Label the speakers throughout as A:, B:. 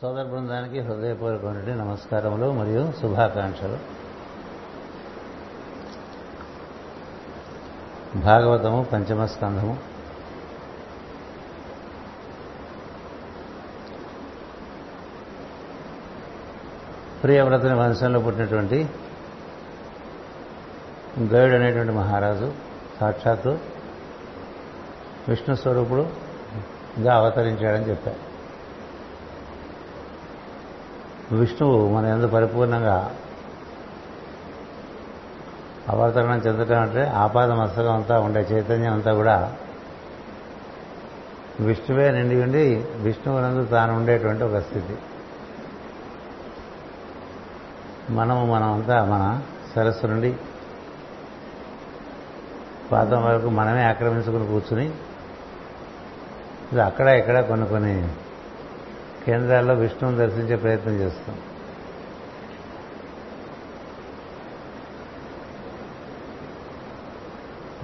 A: సోదర బృందానికి హృదయపూర్వకమైనటువంటి నమస్కారములు మరియు శుభాకాంక్షలు. భాగవతము పంచమ స్కంధము. ప్రియవ్రతని వంశంలో పుట్టినటువంటి గైడ్ అనేటువంటి మహారాజు సాక్షాత్తు విష్ణు స్వరూపుడుగా అవతరించాడని చెప్పారు. విష్ణువు మన ఎందు పరిపూర్ణంగా అవతరణం చెందటం అంటే ఆపాద మస్తకం అంతా ఉండే చైతన్యం అంతా కూడా విష్ణువే నిండి ఉండి విష్ణువునందు తాను ఉండేటువంటి ఒక స్థితి. మనము మనమంతా మన సరస్సు నుండి పాదం వరకు మనమే ఆక్రమించుకుని కూర్చుని ఇది అక్కడ ఇక్కడ కొన్ని కొన్ని కేంద్రాల్లో విష్ణువుని దర్శించే ప్రయత్నం చేస్తాం.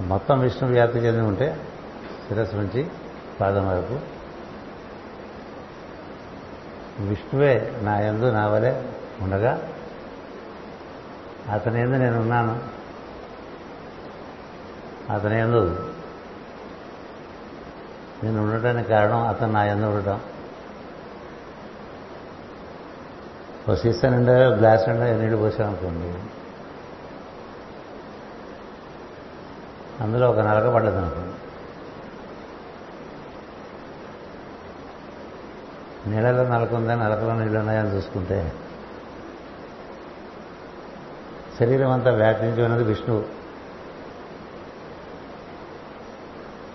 A: మొత్తం విష్ణు వ్యాప్తి చెంది ఉంటే శిరస్సు నుంచి పాదం వరకు. విష్ణువే నా ఎందు నా వలె ఉండగా అతని ఎందు నేను ఉన్నాను. అతని ఎందు నేను ఉండటానికి కారణం అతను నా ఎందు ఉండటం. ఓ సీసా నిండా గ్లాస్ నిండా నీళ్ళు పోసామనుకోండి అందులో ఒక నలక పడ్డది అనుకోండి నీళ్ళలో నలక ఉందా? నలకలో నీళ్ళు ఉన్నాయని చూసుకుంటే. శరీరం అంతా వ్యాపించి ఉన్నది విష్ణువు.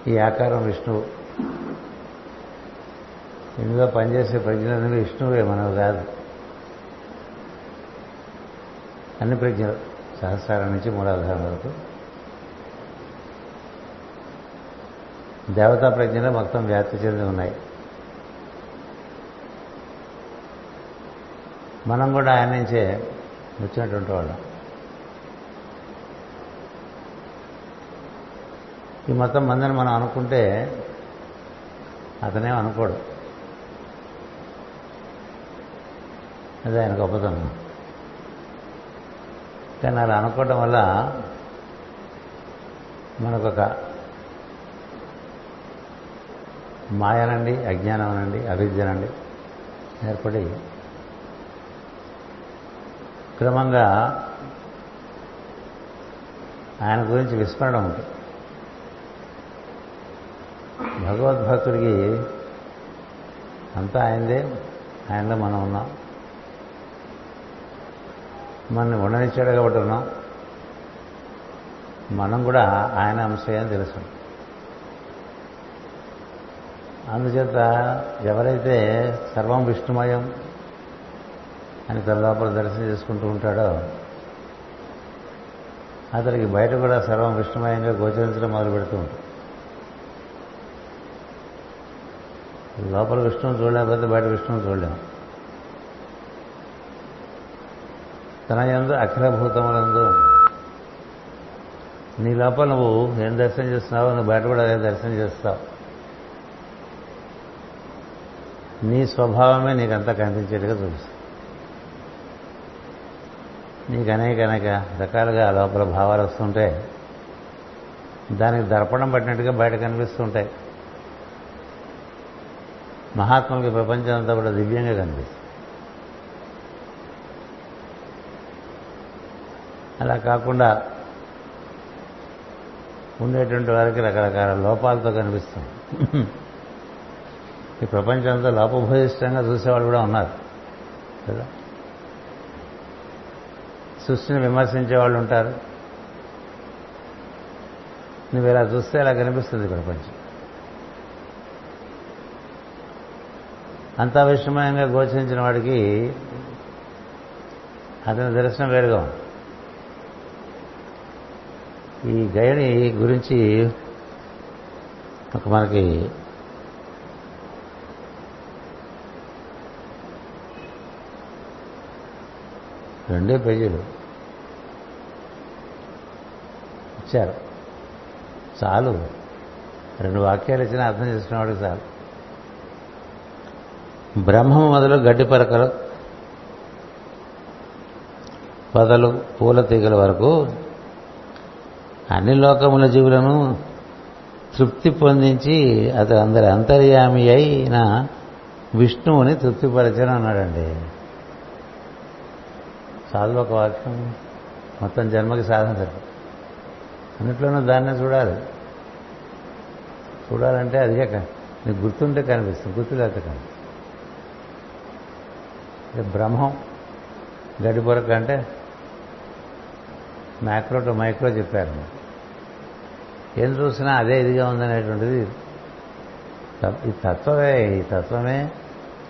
A: ఈ ఆకారం విష్ణువు. ఇందులో పనిచేసే ప్రజ్ఞలు విష్ణువే మనవి కాదు. అన్ని ప్రజ్ఞలు. సహస్రాల నుంచి మూలాధారం వరకు. దేవతా ప్రజ్ఞలు మొత్తం వ్యాప్తి చెంది ఉన్నాయి. మనం కూడా ఆయన నుంచే వచ్చినటువంటి వాళ్ళం. ఈ మొత్తం మందిని మనం అనుకుంటే అతనేం అనుకోడు. అది ఆయన గొప్పతనం. కానీ అలా అనుకోవటం వల్ల మనకొక మాయనండి అజ్ఞానం అనండి అవిద్యనండి ఏర్పడి క్రమంగా ఆయన గురించి విస్మరణ ఉంటుంది భగవద్భక్తుడికి అంతా ఆయనదే ఆయనలో మనం ఉన్నాం. మనల్ని ఉండనిచ్చాడు కాబట్టి ఉన్నాం. మనం కూడా ఆయన అంశే అని తెలుసు. అందుచేత ఎవరైతే సర్వం విష్ణుమయం అని తన లోపల దర్శనం చేసుకుంటూ ఉంటాడో అతనికి బయట కూడా సర్వం విష్ణుమయంగా గోచరించడం మొదలు పెడుతూ ఉంటుంది లోపల విష్ణువుని చూడలేకపోతే బయట విష్ణువుని చూడలేము. తన ఎందు అఖిల భూతములందు నీ లోపల నువ్వు ఏం దర్శనం చేస్తున్నావో నువ్వు బయట కూడా అదే దర్శనం చేస్తావు. నీ స్వభావమే నీకంతా కనిపించేట్టుగా చూపిస్తుంది. నీకు అనేక అనేక రకాలుగా లోపల భావాలు వస్తుంటే దానికి దర్పణం పట్టినట్టుగా బయట కనిపిస్తుంటాయి. మహాత్ములకి ప్రపంచం అంతా కూడా దివ్యంగా కనిపిస్తుంది. అలా కాకుండా ఉండేటువంటి వారికి రకరకాల లోపాలతో కనిపిస్తుంది. ఈ ప్రపంచంతో లోపభూయిష్టంగా చూసేవాళ్ళు కూడా ఉన్నారు. కదా? సృష్టిని విమర్శించే వాళ్ళు ఉంటారు. నువ్వు ఇలా చూస్తే ఇలా కనిపిస్తుంది ప్రపంచం. అంతా విషమయంగా గోచరించిన వాడికి అతని దర్శనం వేరుగా ఉంది. ఈ గయని గురించి ఒక మనకి రెండే పేజీలు ఇచ్చారు. చాలు. రెండు వాక్యాలు ఇచ్చినా అర్థం చేసుకునేవాడికి చాలు. బ్రహ్మం మొదలు గడ్డి పరకలు పొదలు పూల తీగల వరకు అన్ని లోకముల జీవులను తృప్తి పొందించి అతను అందరి అంతర్యామి అయిన విష్ణువుని తృప్తిపరచని అన్నాడండి. చాలు ఒక వాక్యం మొత్తం జన్మకి సాధన సరిపో అన్నిట్లోనూ దాన్నే చూడాలి. చూడాలంటే అదిగే నీకు గుర్తుంటే కనిపిస్తుంది గుర్తు లేకపోతే కనిపిస్తుంది బ్రహ్మం గడిపొరక అంటే మ్యాక్రో టు మైక్రో చెప్పారు. ఏం చూసినా అదే ఇదిగా ఉందనేటువంటిది ఈ తత్వమే ఈ తత్వమే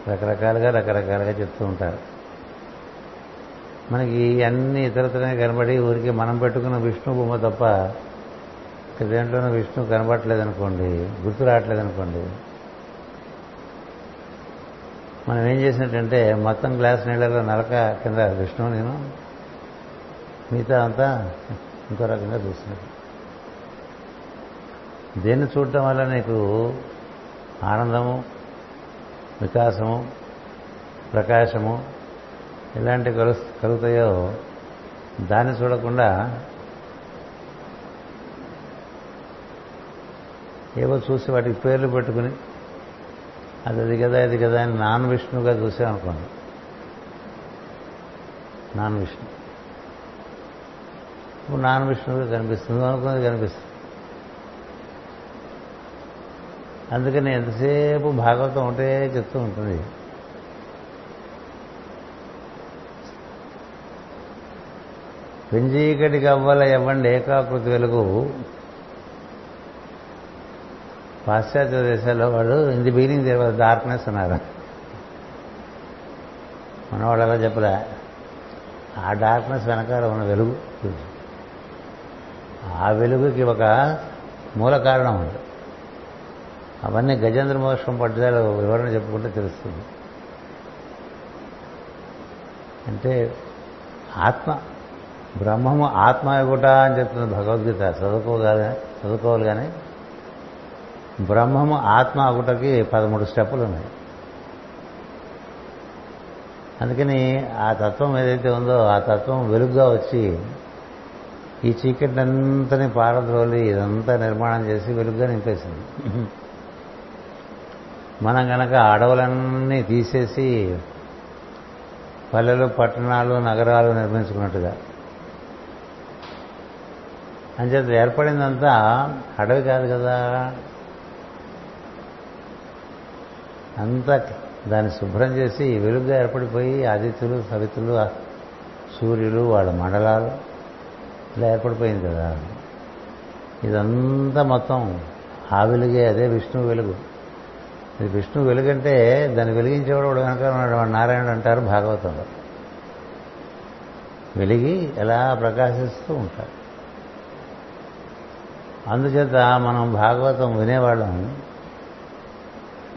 A: రకరకాలుగా రకరకాలుగా చెప్తూ ఉంటారు. మనకి అన్ని ఇతరతనే కనబడి ఊరికి మనం పెట్టుకున్న విష్ణు బొమ్మ తప్ప ఇక దేంట్లోనూ విష్ణు కనబడలేదనుకోండి గుర్తు రావట్లేదనుకోండి మనం ఏం చేసినట్టంటే మొత్తం గ్లాస్ నీళ్ళలో నలక కింద విష్ణువు నేను మిగతా అంతా ఇంకో రకంగా చూస్తున్నారు. దేన్ని చూడటం వల్ల నీకు ఆనందము వికాసము ప్రకాశము ఇలాంటి కలు కలుగుతాయో దాన్ని చూడకుండా ఏవో చూసి వాటికి పేర్లు పెట్టుకుని అది అది కదా ఇది కదా అని నాన్ విష్ణువుగా చూసామనుకోండి. నాన్ విష్ణు. నాన్ విష్ణువుగా కనిపిస్తుంది అనుకున్నది కనిపిస్తుంది. అందుకని ఎంతసేపు భాగవతం ఉంటే చెప్తూ ఉంటుంది. పెంజీకటి గవ్వల ఇవ్వండి ఏకాకృతి వెలుగు. పాశ్చాత్య దేశాల్లో వాడు in the beginning there was darkness అన్నారు. మనవాడు అలా చెప్పలే. ఆ డార్క్నెస్ వెనకాల ఉన్న వెలుగు. ఆ వెలుగుకి ఒక మూల కారణం ఉంది. అవన్నీ గజేంద్ర మోక్షం పట్టుదల వివరణ చెప్పుకుంటే తెలుస్తుంది. అంటే ఆత్మ బ్రహ్మము ఆత్మ ఇవ్వట అని చెప్తుంది భగవద్గీత చదువుకోగానే చదువుకోవాలి కానీ బ్రహ్మము ఆత్మ అగుటకి పదమూడు స్టెప్పులు ఉన్నాయి. అందుకని ఆ తత్వం ఏదైతే ఉందో ఆ తత్వం వెలుగుగా వచ్చి ఈ చీకటినంతని పారద్రోలి ఇదంతా నిర్మాణం చేసి వెలుగుగా నింపేసింది. మనం కనుక అడవులన్నీ తీసేసి పల్లెలు పట్టణాలు నగరాలు నిర్మించుకున్నట్టుగా. అంచేత ఏర్పడిందంతా అడవి కాదు కదా. అంతా దాన్ని శుభ్రం చేసి వెలుగుగా ఏర్పడిపోయి ఆదిత్యులు సవితులు సూర్యులు వాళ్ళ మండలాలు. ఇలా ఏర్పడిపోయింది కదా. ఇదంతా మొత్తం ఆ వెలుగే అదే విష్ణువు వెలుగు. ఇది విష్ణు వెలుగంటే దాన్ని వెలిగించేవాడు వాడు కనుక ఉన్నాడు. నారాయణుడు అంటారు భాగవతంలో. వెలిగి ఎలా ప్రకాశిస్తూ ఉంటారు అందుచేత మనం భాగవతం వినేవాళ్ళం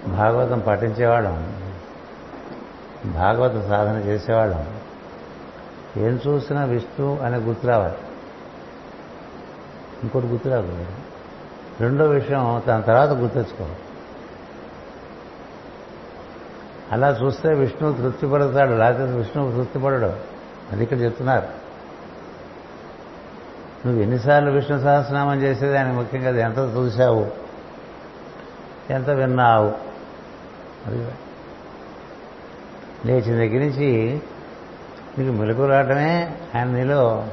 A: భాగవతం పఠించేవాళ్ళం భాగవత సాధన చేసేవాళ్ళం. ఏం చూసినా విష్ణు అనే గుర్తు రావాలి. ఇంకోటి గుర్తు రాదు రెండో విషయం దాని తర్వాత గుర్తెచ్చుకోవాలి అలా చూస్తే విష్ణువు తృప్తిపడతాడు లేకపోతే విష్ణువు తృప్తిపడడు. అది ఇక్కడ చెప్తున్నారు. నువ్వు ఎన్నిసార్లు విష్ణు సహస్రనామం చేసేది ఆయన ముఖ్యంగా అది ఎంత చూశావు. ఎంత విన్నావు? అది లేచిన దగ్గర నుంచి నీకు మెలకు రావటమే ఆయన నీలో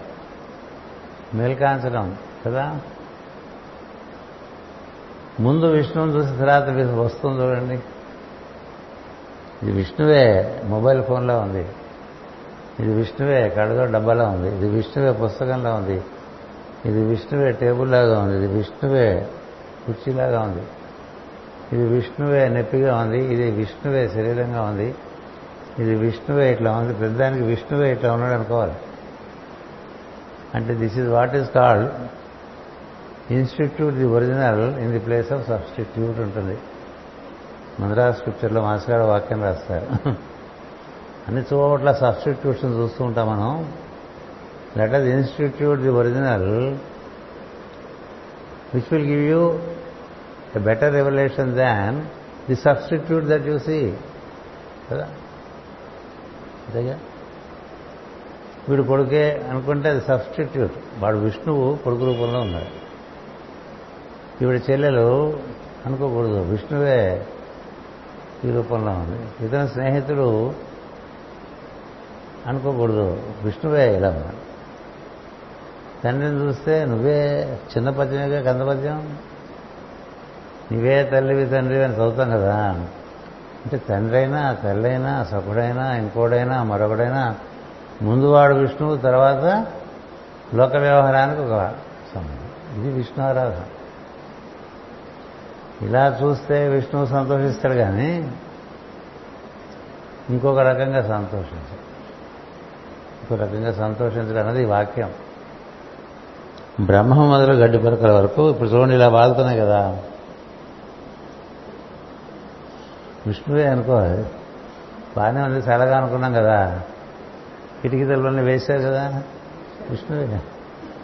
A: మేల్కాంచడం. కదా? ముందు విష్ణువుని చూసిన తర్వాత వస్తుంది చూడండి. ఇది విష్ణువే మొబైల్ ఫోన్లో ఉంది. ఇది విష్ణువే కడదో డబ్బాలో ఉంది. ఇది విష్ణువే పుస్తకంలో ఉంది. ఇది విష్ణువే టేబుల్లాగా ఉంది. ఇది విష్ణువే కుర్చీలాగా ఉంది. ఇది విష్ణువే నొప్పిగా ఉంది. ఇది విష్ణువే శరీరంగా ఉంది. ఇది విష్ణువే ఇట్లా ఉంది. పెద్దానికి విష్ణువే ఇట్లా ఉన్నాడు అనుకోవాలి. అంటే this is what is called institute the original in the place of substitute ఉంటుంది. మద్రాస్ స్క్రిప్చర్లో మాస్గారు వాక్యం రాస్తారు. అన్ని చోట్ల సబ్స్టిట్యూషన్ చూస్తూ ఉంటాం మనం. Let us institute the original which will give you a better revolution than the substitute that you see కదా? అంతేగా? వీడు కొడుకే అనుకుంటే అది సబ్స్టిట్యూట్ వాడు విష్ణువు కొడుకు రూపంలో ఉన్నాడు. ఈవిడ చెల్లెలు అనుకోకూడదు. విష్ణువే ఈ రూపంలో ఉంది. ఇతని స్నేహితుడు అనుకోకూడదు. విష్ణువే ఇలా ఉన్నాడు. తండ్రిని చూస్తే నువ్వే చిన్న పద్యమేగా కంద పద్యం? నువ్వే తల్లివి తండ్రి అని చదువుతాం కదా. అంటే తండ్రి అయినా తల్లి అయినా సకుడైనా ఇంకోడైనా మరొకడైనా ముందు వాడు విష్ణువు తర్వాత లోక వ్యవహారానికి ఒక సంబంధం. ఇది విష్ణు ఆరాధన. ఇలా చూస్తే విష్ణువు సంతోషిస్తాడు కానీ ఇంకొక రకంగా సంతోషించాడు. ఇంకో రకంగా సంతోషించడం అన్నది ఈ వాక్యం. బ్రహ్మ మొదలు గడ్డి పరకల వరకు ఇప్పుడు చూడండి ఇలా వాళ్తున్నాయి కదా. విష్ణువే అనుకో బాగానే ఉంది చల్లగా అనుకున్నాం కదా. కిటికీ తలుపులన్నీ వేశారు కదా. విష్ణువే.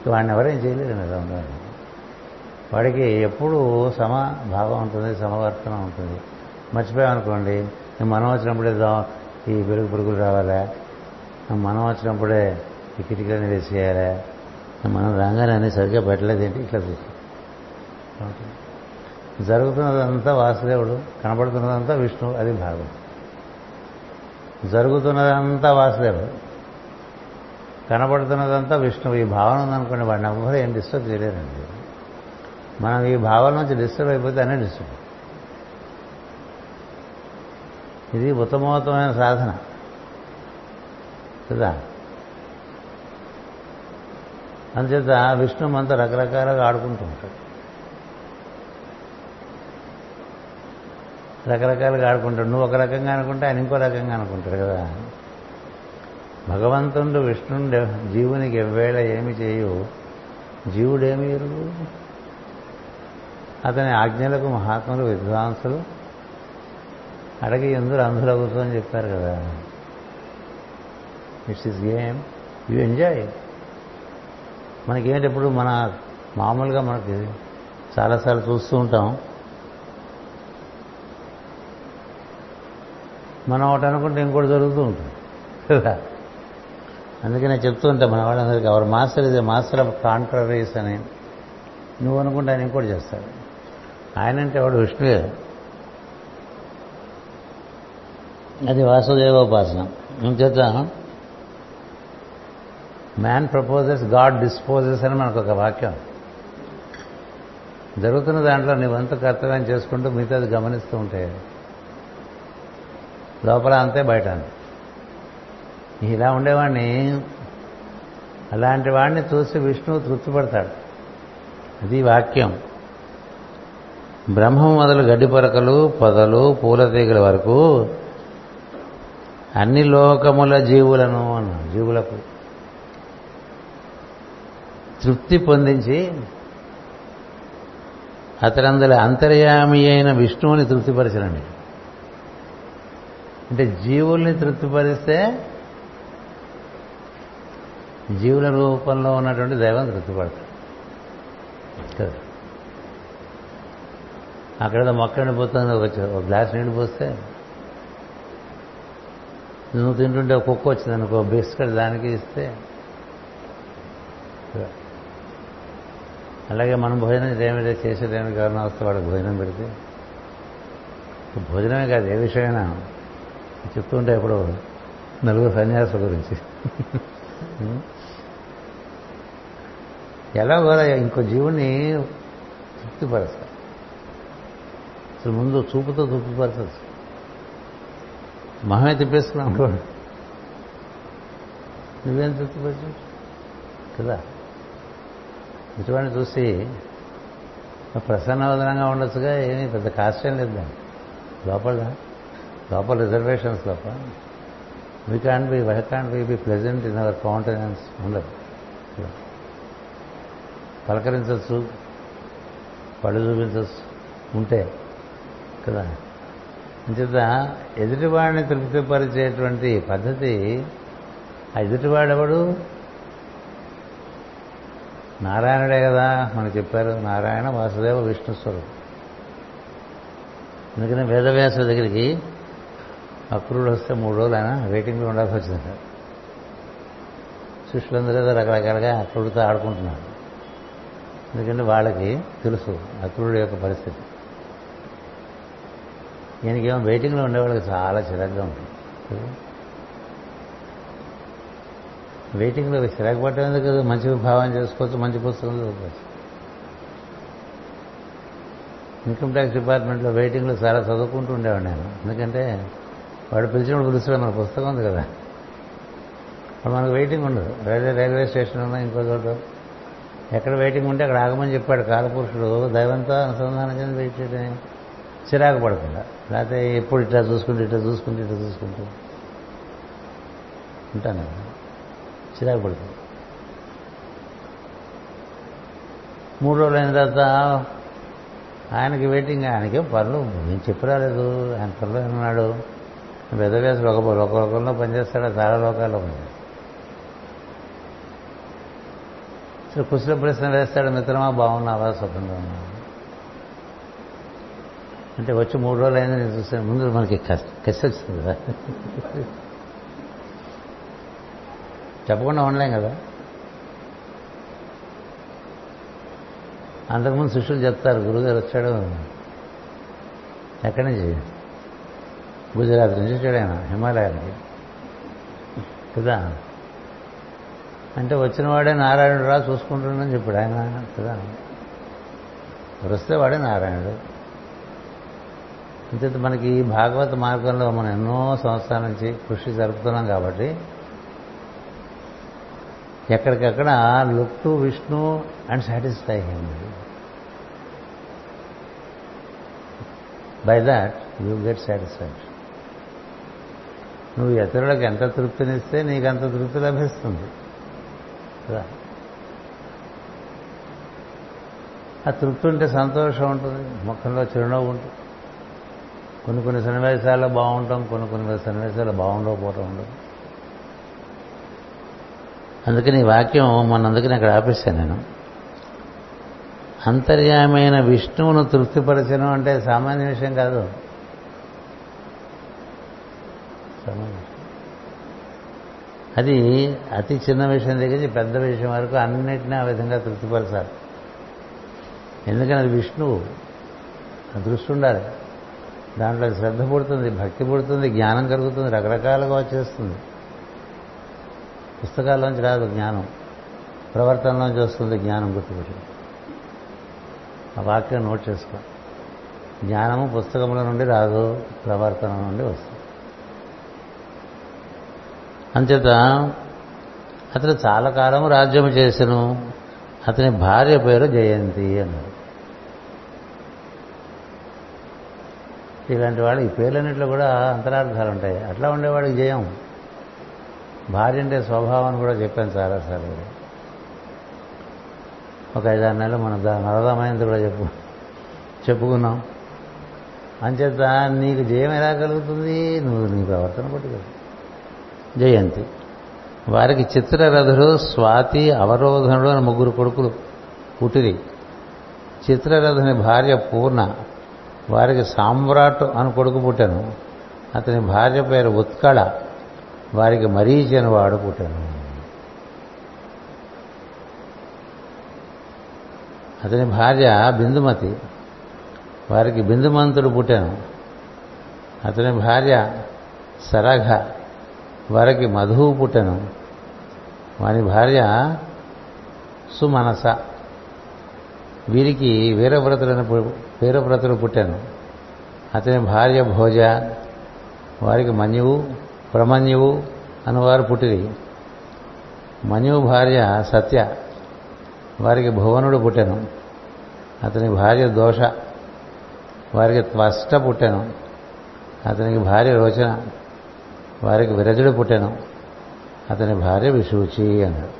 A: వాడిని ఎవరేం చేయలేరు కదా వాడికి ఎప్పుడు సమభావం ఉంటుంది సమవర్తన ఉంటుంది. మర్చిపోయామనుకోండి మనం వచ్చినప్పుడే ఈ పెరుగు పురుగులు రావాలా? మనం వచ్చినప్పుడే ఈ కిటికీలని వేసేయాలా? మనం రాగానే అన్ని సరిగ్గా పెట్టలేదు ఏంటి? ఇట్లా చూసి జరుగుతున్నదంతా వాసుదేవుడు కనబడుతున్నదంతా విష్ణువు అది భాగం. జరుగుతున్నదంతా వాసుదేవుడు కనబడుతున్నదంతా విష్ణువు. ఈ భావన ఉందనుకోండి వాడిని ఎవ్వరూ ఏం డిస్టర్బ్ చేయలేరండి. మనం ఈ భావన నుంచి డిస్టర్బ్ అయిపోతే అన్నీ డిస్టర్బ్. ఇది ఉత్తమోత్తమైన సాధన. కదా? అందుచేత విష్ణు మనతో రకరకాలుగా ఆడుకుంటూ ఉంటాడు. రకరకాలుగా ఆడుకుంటాడు. నువ్వు ఒక రకంగా అనుకుంటే ఆయన ఇంకో రకంగా అనుకుంటాడు కదా? భగవంతుడు విష్ణుండు జీవునికి ఎవ్వేళ ఏమి చేయు జీవుడేమి ఎరుగు? అతని ఆజ్ఞలకు మహాత్ములు విద్వాంసులు అడగి ఎందుకు అందులో అని చెప్పారు కదా. It's is game you enjoy మనకేంటి ఎప్పుడు మన మామూలుగా మనకి చాలాసార్లు చూస్తూ ఉంటాం. మనం ఒకటి అనుకుంటే ఇంకోటి జరుగుతూ ఉంటుంది కదా. అందుకే నేను చెప్తూ ఉంటాను మన వాళ్ళందరికీ అవర్ మాస్టర్ ఇది మాస్టర్ ఆఫ్ కాంట్రరీస్ అని. నువ్వు అనుకుంటే ఆయన ఇంకోటి చేస్తాడు. ఆయన అంటే వాడు విష్ణువే అది వాసుదేవోపాసన. చేత మ్యాన్ ప్రపోజెస్ గాడ్ డిస్పోజెస్ అని మనకు ఒక వాక్యం. జరుగుతున్న దాంట్లో నీవంత కర్తవ్యం చేసుకుంటూ మిగతాది గమనిస్తూ ఉంటే లోపల అంతే బయట ఇలా ఉండేవాడిని అలాంటి వాడిని చూసి విష్ణువు తృప్తిపడతాడు. అది వాక్యం. బ్రహ్మం మొదలు గడ్డి పరకలు పొదలు పూల తీగల వరకు అన్ని లోకముల జీవులను అన్నాం జీవులకు. తృప్తి పొందించి అతడందరి అంతర్యామి అయిన విష్ణువుని తృప్తిపరచనండి అంటే జీవుల్ని తృప్తిపరిస్తే జీవుల రూపంలో ఉన్నటువంటి దైవం తృప్తిపడతాడు. కదా? అక్కడ మొక్క ఎండిపోతుంది ఒక ఒక గ్లాస్ నీళ్ళు పోస్తే నువ్వు తింటుంటే ఒక కుక్క వచ్చింది అనుకో బిస్కెట్ దానికి ఇస్తే. అలాగే మనం భోజనం ఏమైతే చేసేదేమి కారణం వస్తే వాడు భోజనం పెడితే. భోజనమే కాదు ఏ విషయమైనా. చెప్తుంటే ఇప్పుడు నలుగురు సన్యాసుల గురించి. ఎలా కూడా ఇంకో జీవుని తృప్తిపరుస్తారు అసలు ముందు చూపుతో తృప్తిపరచచ్చు మహమే తిప్పేసుకున్నాం అనుకోండి నువ్వేం తృప్తిపరచు కదా? ఇటువంటి చూసి ప్రసన్నవదనంగా ఉండొచ్చుగా ఏమీ పెద్ద కాస్ట్ ఏం లేదు దాన్ని లోపల లోపల రిజర్వేషన్స్ లోపల we can be why can be be pleasant in our countenance ఉండదు. పలకరించవచ్చు పళ్ళు చూపించవచ్చు ఉంటే కదా. అంచేత ఎదుటివాడిని తృప్తిపరిచేటువంటి పద్ధతి ఆ ఎదుటివాడెవడు? నారాయణుడే కదా మనకు చెప్పారు. నారాయణ వాసుదేవ విష్ణు స్వరూపం. అందుకని వేదవ్యాస దగ్గరికి అక్రుడు వస్తే మూడు రోజులు ఆయన వెయిటింగ్లో ఉండాల్సి వచ్చింది శిష్యులందరూ ఏదో రకరకాలుగా అక్రూడితో ఆడుకుంటున్నారు. ఎందుకంటే వాళ్ళకి తెలుసు అక్రూరుడు యొక్క పరిస్థితి. ఈయనకేమో వెయిటింగ్లో ఉండేవాళ్ళకి చాలా చిరాగ్గా ఉంటుంది. వెయిటింగ్లో చిరాకు పట్టడం ఎందుకు మంచి భావం చేసుకోవచ్చు మంచి పుస్తకం చదువుకోవచ్చు. ఇన్కమ్ ట్యాక్స్ డిపార్ట్మెంట్లో వెయిటింగ్లో చాలా చదువుకుంటూ ఉండేవాడు నేను. ఎందుకంటే వాడు పిలిచినప్పుడు పిలుస్తాడు మన పుస్తకం ఉంది కదా. అప్పుడు మనకు వెయిటింగ్ ఉండదు. రైల్వే రైల్వే స్టేషన్ ఉన్నా ఇంకో చోట. ఎక్కడ వెయిటింగ్ ఉంటే అక్కడ ఆగమని చెప్పాడు కాలపురుషుడు. దైవంతో అనుసంధానం చెంది వెయిట్ చేయడం చిరాకు పడకుండా. లేకపోతే ఎప్పుడు ఇట్లా చూసుకుంటూ ఇట్లా చూసుకుంటూ ఇట్లా చూసుకుంటూ. ఉంటాను? చిరాకు పడుతుంది మూడు రోజులు అయిన తర్వాత ఆయనకి వెయిటింగ్ ఆయనకేం పనులు నేను చెప్పి రాలేదు ఆయన పనులు ఉన్నాడు పెద్దవేసులు ఒక ఒక లోకంలో పనిచేస్తాడు? చాలా లోకాల్లో పనిచేస్తాడు? అసలు కుశల ప్రశ్న వేస్తాడు. మిత్రమా బాగున్నావా? సుఖంగా ఉన్నావా? అంటే వచ్చి మూడు రోజులు అయినా నేను చూసాను ముందు మనకి కసి వచ్చింది కదా. చెప్పకుండా ఉండలేం కదా. అంతకుముందు శిష్యులు చెప్తారు గురుగారు వచ్చాడు. ఎక్కడి నుంచి? గుజరాత్ నుంచి వచ్చాడు ఆయన హిమాలయానికి. కదా. అంటే వచ్చిన వాడే నారాయణుడు రా చూసుకుంటున్నాను చెప్పాడు ఆయన కదా. వస్తే వాడే నారాయణుడు. అంతే మనకి భాగవత మార్గంలో మనం ఎన్నో సంవత్సరాల నుంచి కృషి జరుపుతున్నాం కాబట్టి ఎక్కడికక్కడ look to Vishnu and satisfy him by that you get satisfaction నువ్వు ఇతరులకు ఎంత తృప్తినిస్తే నీకు అంత తృప్తి లభిస్తుంది. కదా? ఆ తృప్తి ఉంటే సంతోషం ఉంటుంది ముఖంలో చిరునవ్వు ఉంటుంది. కొన్ని కొన్ని సన్నివేశాల్లో బాగుంటాం కొన్ని కొన్ని సన్నివేశాల్లో బాగుండకపోవటం ఉండదు. అందుకని ఈ వాక్యం మొన్న అందుకని అక్కడ ఆపేశాను నేను. అంతర్యామైన విష్ణువును తృప్తిపరచడం అంటే సామాన్య విషయం కాదు. అది అతి చిన్న విషయం దగ్గర పెద్ద విషయం వరకు అన్నిటినీ ఆ విధంగా తృప్తిపరచాలి. ఎందుకని? అది విష్ణువు. దృష్టి ఉండాలి. దాంట్లో శ్రద్ధ పుడుతుంది భక్తి పుడుతుంది జ్ఞానం కలుగుతుంది రకరకాలుగా వచ్చేస్తుంది. పుస్తకాల్లోంచి రాదు జ్ఞానం. ప్రవర్తనలోంచి వస్తుంది జ్ఞానం గుర్తుపెట్టి ఆ వాక్యం నోట్ చేసుకో. జ్ఞానము పుస్తకముల నుండి రాదు ప్రవర్తన నుండి వస్తుంది. అంచేత అతను చాలా కాలం రాజ్యము చేశాను అతని భార్య పేరు జయంతి అన్నారు ఇలాంటి వాళ్ళు ఈ పేర్లన్నింటిలో కూడా అంతరార్థాలు ఉంటాయి. అట్లా ఉండేవాడికి జయం. భార్య అంటే స్వభావం కూడా చెప్పాను చాలాసార్లు ఒక ఐదారు నెలలు మనం నరదమైంది కూడా చెప్పు చెప్పుకున్నాం. అంచేత నీకు జయం ఎలా కలుగుతుంది? నువ్వు నీ ప్రవర్తన బట్టి జయంతి. వారికి చిత్రరథుడు స్వాతి అవరోధనుడు అని ముగ్గురు కొడుకులు పుట్టిరి. చిత్రరథుని భార్య పూర్ణ. వారికి సామ్రాట్ అని కొడుకు పుట్టాను. అతని భార్య పేరు ఉత్కళ. వారికి మరీచి అని వాడు పుట్టాను. అతని భార్య బిందుమతి. వారికి బిందుమంతుడు పుట్టాను. అతని భార్య సరఘ. వారికి మధువు పుట్టను. వాని భార్య సుమనస. వీరికి వీరవ్రతులను వీరవ్రతులు పుట్టాను. అతని భార్య భోజ వారికి మన్యువు ప్రమన్యువు అనువారు పుట్టిరి. మన్యువు భార్య సత్య వారికి భువనుడు పుట్టాను. అతని భార్య దోష వారికి త్వష్ట పుట్టాను. అతనికి భార్య రోచన వారికి విరజుడు పుట్టాను. అతని భార్య విశూచి అన్నాడు.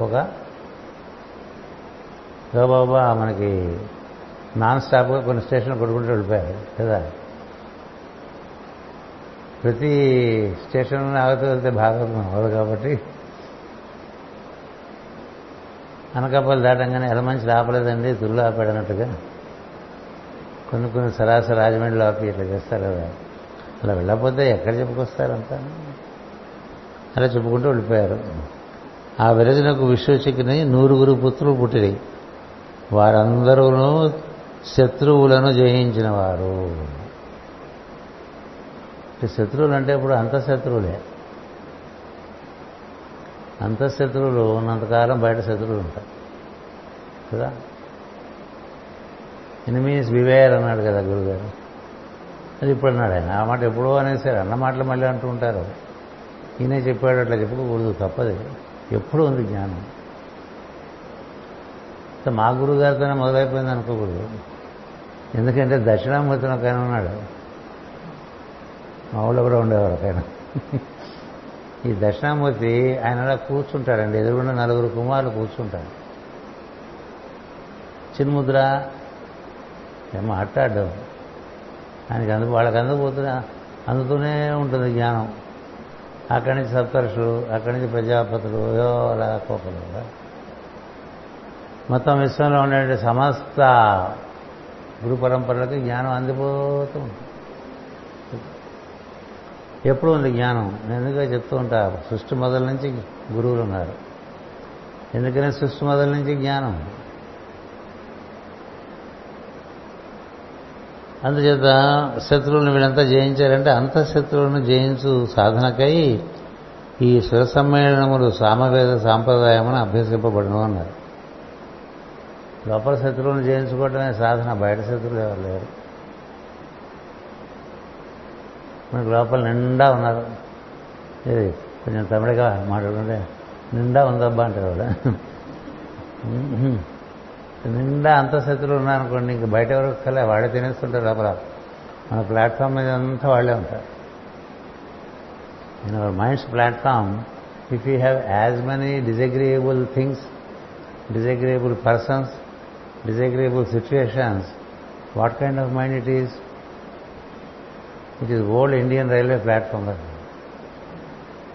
A: ఒక బాబా మనకి నాన్ స్టాప్గా కొన్ని స్టేషన్లు కొట్టుకుంటూ వెళ్ళిపోయారు కదా? ప్రతి స్టేషన్ ఆగుతూ వెళ్తే భాగవతం అవ్వదు కాబట్టి అనకాపల్లి దాటంగానే ఎలమంచి ఆపలేదండి తుల్లు ఆపాడన్నట్టుగా కొన్ని కొన్ని సరాసరి రాజమండ్రిలో ఆపి ఇట్లా చేస్తారు కదా. అలా వెళ్ళకపోతే ఎక్కడ చెప్పుకొస్తారంతా అలా చెప్పుకుంటూ వెళ్ళిపోయారు. ఆ విరజనకు విశ్వచిక్కిని నూరుగురు పుత్రులు పుట్టినాయి వారందరూ శత్రువులను జయించిన వారు శత్రువులు అంటే ఇప్పుడు అంతఃశత్రువులే. అంతఃశత్రువులు ఉన్నంతకాలం బయట శత్రువులు ఉంటారు. కదా? ఎనిమీస్ బివేర్ అన్నాడు కదా గురుగారు. అది ఇప్పుడు అన్నాడు ఆయన. ఆ మాట ఎప్పుడో అనేసారు అన్న మాటలు మళ్ళీ అంటూ ఉంటారు. ఈయనే చెప్పాడు అట్లా చెప్పకూడదు తప్పది. ఎప్పుడు ఉంది జ్ఞానం. మా గురువు గారితోనే మొదలైపోయింది అనుకోకూడదు. ఎందుకంటే దక్షిణామూర్తిని ఒక ఆయన ఉన్నాడు. మా ఊళ్ళో కూడా ఉండేవారు ఒక ఆయన ఈ దక్షిణామూర్తి ఆయన అలా కూర్చుంటాడండి. ఎదురుగుండా నలుగురు కుమారులు కూర్చుంటారు. చిన్ముద్ర ఏమో మాట్లాడు ఆయనకి అందు వాళ్ళకి అందుపోతున్నా అందుతూనే ఉంటుంది జ్ఞానం. అక్కడి నుంచి సప్తర్షులు అక్కడి నుంచి ప్రజాపతులు అలా కోపలు మొత్తం విశ్వంలో ఉండే సమస్త గురు పరంపరలకు జ్ఞానం అందిపోతూ ఉంటుంది. ఎప్పుడు ఉంది జ్ఞానం. నేను ఎందుకంటే చెప్తూ ఉంటా సృష్టి మొదల నుంచి గురువులు ఉన్నారు. ఎందుకనే సృష్టి మొదల నుంచి జ్ఞానం? అందుచేత శత్రువులను వీళ్ళంతా జయించారంటే అంత శత్రువులను జయించు సాధనకై ఈ స్వర సమ్మేళనములు సామవేద సాంప్రదాయమును అభ్యసింపబడను అన్నారు. లోపల శత్రువులను జయించుకోవటమే సాధన బయట శత్రువులు ఎవరు లేరు. మనకు లోపల నిండా ఉన్నారు. ఇది కొంచెం తమిళగా మాట్లాడుకుంటే నిండా ఉందబ్బా అంటారు కూడా నిండా అంత శత్రువులు ఉన్నారనుకోండి ఇంక బయట ఎవరు కలే వాడే తినేస్తుంటారు లోపల. మన ప్లాట్ఫామ్ మీద అంతా వాళ్ళే ఉంటారు. In our minds platform if you have as many disagreeable things disagreeable persons disagreeable situations what kind of mind it is it is old Indian railway platform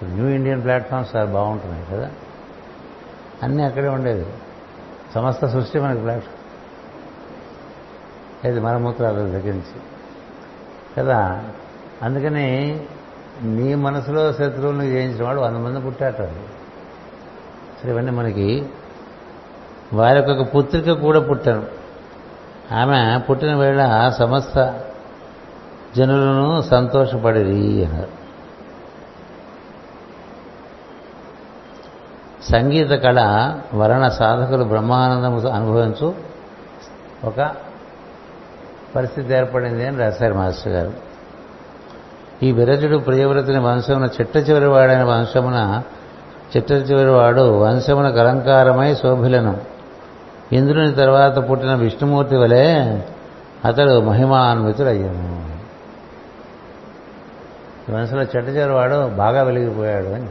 A: new Indian platforms చాలా బాగుంటున్నాయి కదా? అన్నీ అక్కడే ఉండేది సమస్త సృష్టి మనకి ప్లాట్ఫామ్ ఇది మరమూత్రాల దగ్గర నుంచి. కదా? అందుకని నీ మనసులో శత్రువులను జయించిన వాడు వంద మంది పుట్టాట సరే ఇవన్నీ మనకి వారి యొక్క పుత్రిక కూడా పుట్టాను ఆమె పుట్టిన వేళ సమస్త జనులను సంతోషపడిరి అన్నారు. సంగీత కళ వలన సాధకులు బ్రహ్మానందము అనుభవించు ఒక పరిస్థితి ఏర్పడింది అని రాశారు మాస్టర్ గారు. ఈ విరజుడు ప్రియవ్రతిని వంశమున చిట్ట చివరి వాడైన వంశమున చిట్ట చివరి వాడు వంశమున అలంకారమై శోభిలను ఇంద్రుని తర్వాత పుట్టిన విష్ణుమూర్తి వలె అతడు మహిమాన్వితుడయ్యాను ఈ వంశంలో చెట్ట వాడు బాగా వెలిగిపోయాడు అని.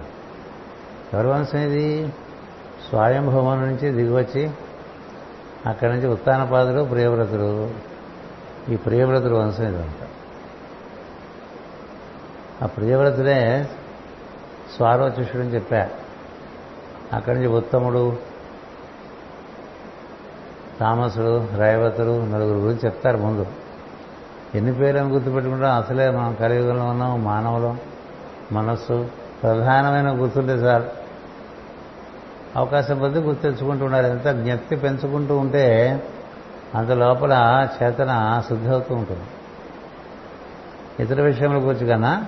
A: ఎవరి వంశం ఇది? స్వయంభవం నుంచి దిగివచ్చి అక్కడి నుంచి ఉత్తానపాదులు ప్రియవ్రతుడు. ఈ ప్రియవ్రతుడు వంశం ఇదంతా ఆ ప్రియవ్రతుడే స్వారోచిషుడు అని చెప్పా. అక్కడి నుంచి ఉత్తముడు తామసుడు రేవతుడు నలుగురు గురించి చెప్తారు ముందు. ఎన్ని పేర్లను గుర్తుపెట్టుకుంటాం? అసలే మనం కలియుగంలో ఉన్నాం మానవులం మనస్సు. ప్రధానమైన గుర్తుంటే సార్ అవకాశం పొంది గుర్తు తెచ్చుకుంటూ ఉండాలి. ఎంత జ్ఞప్తి పెంచుకుంటూ ఉంటే అంత లోపల చేతన శుద్ధి అవుతూ ఉంటుంది. ఇతర విషయముల గురించి కన్నా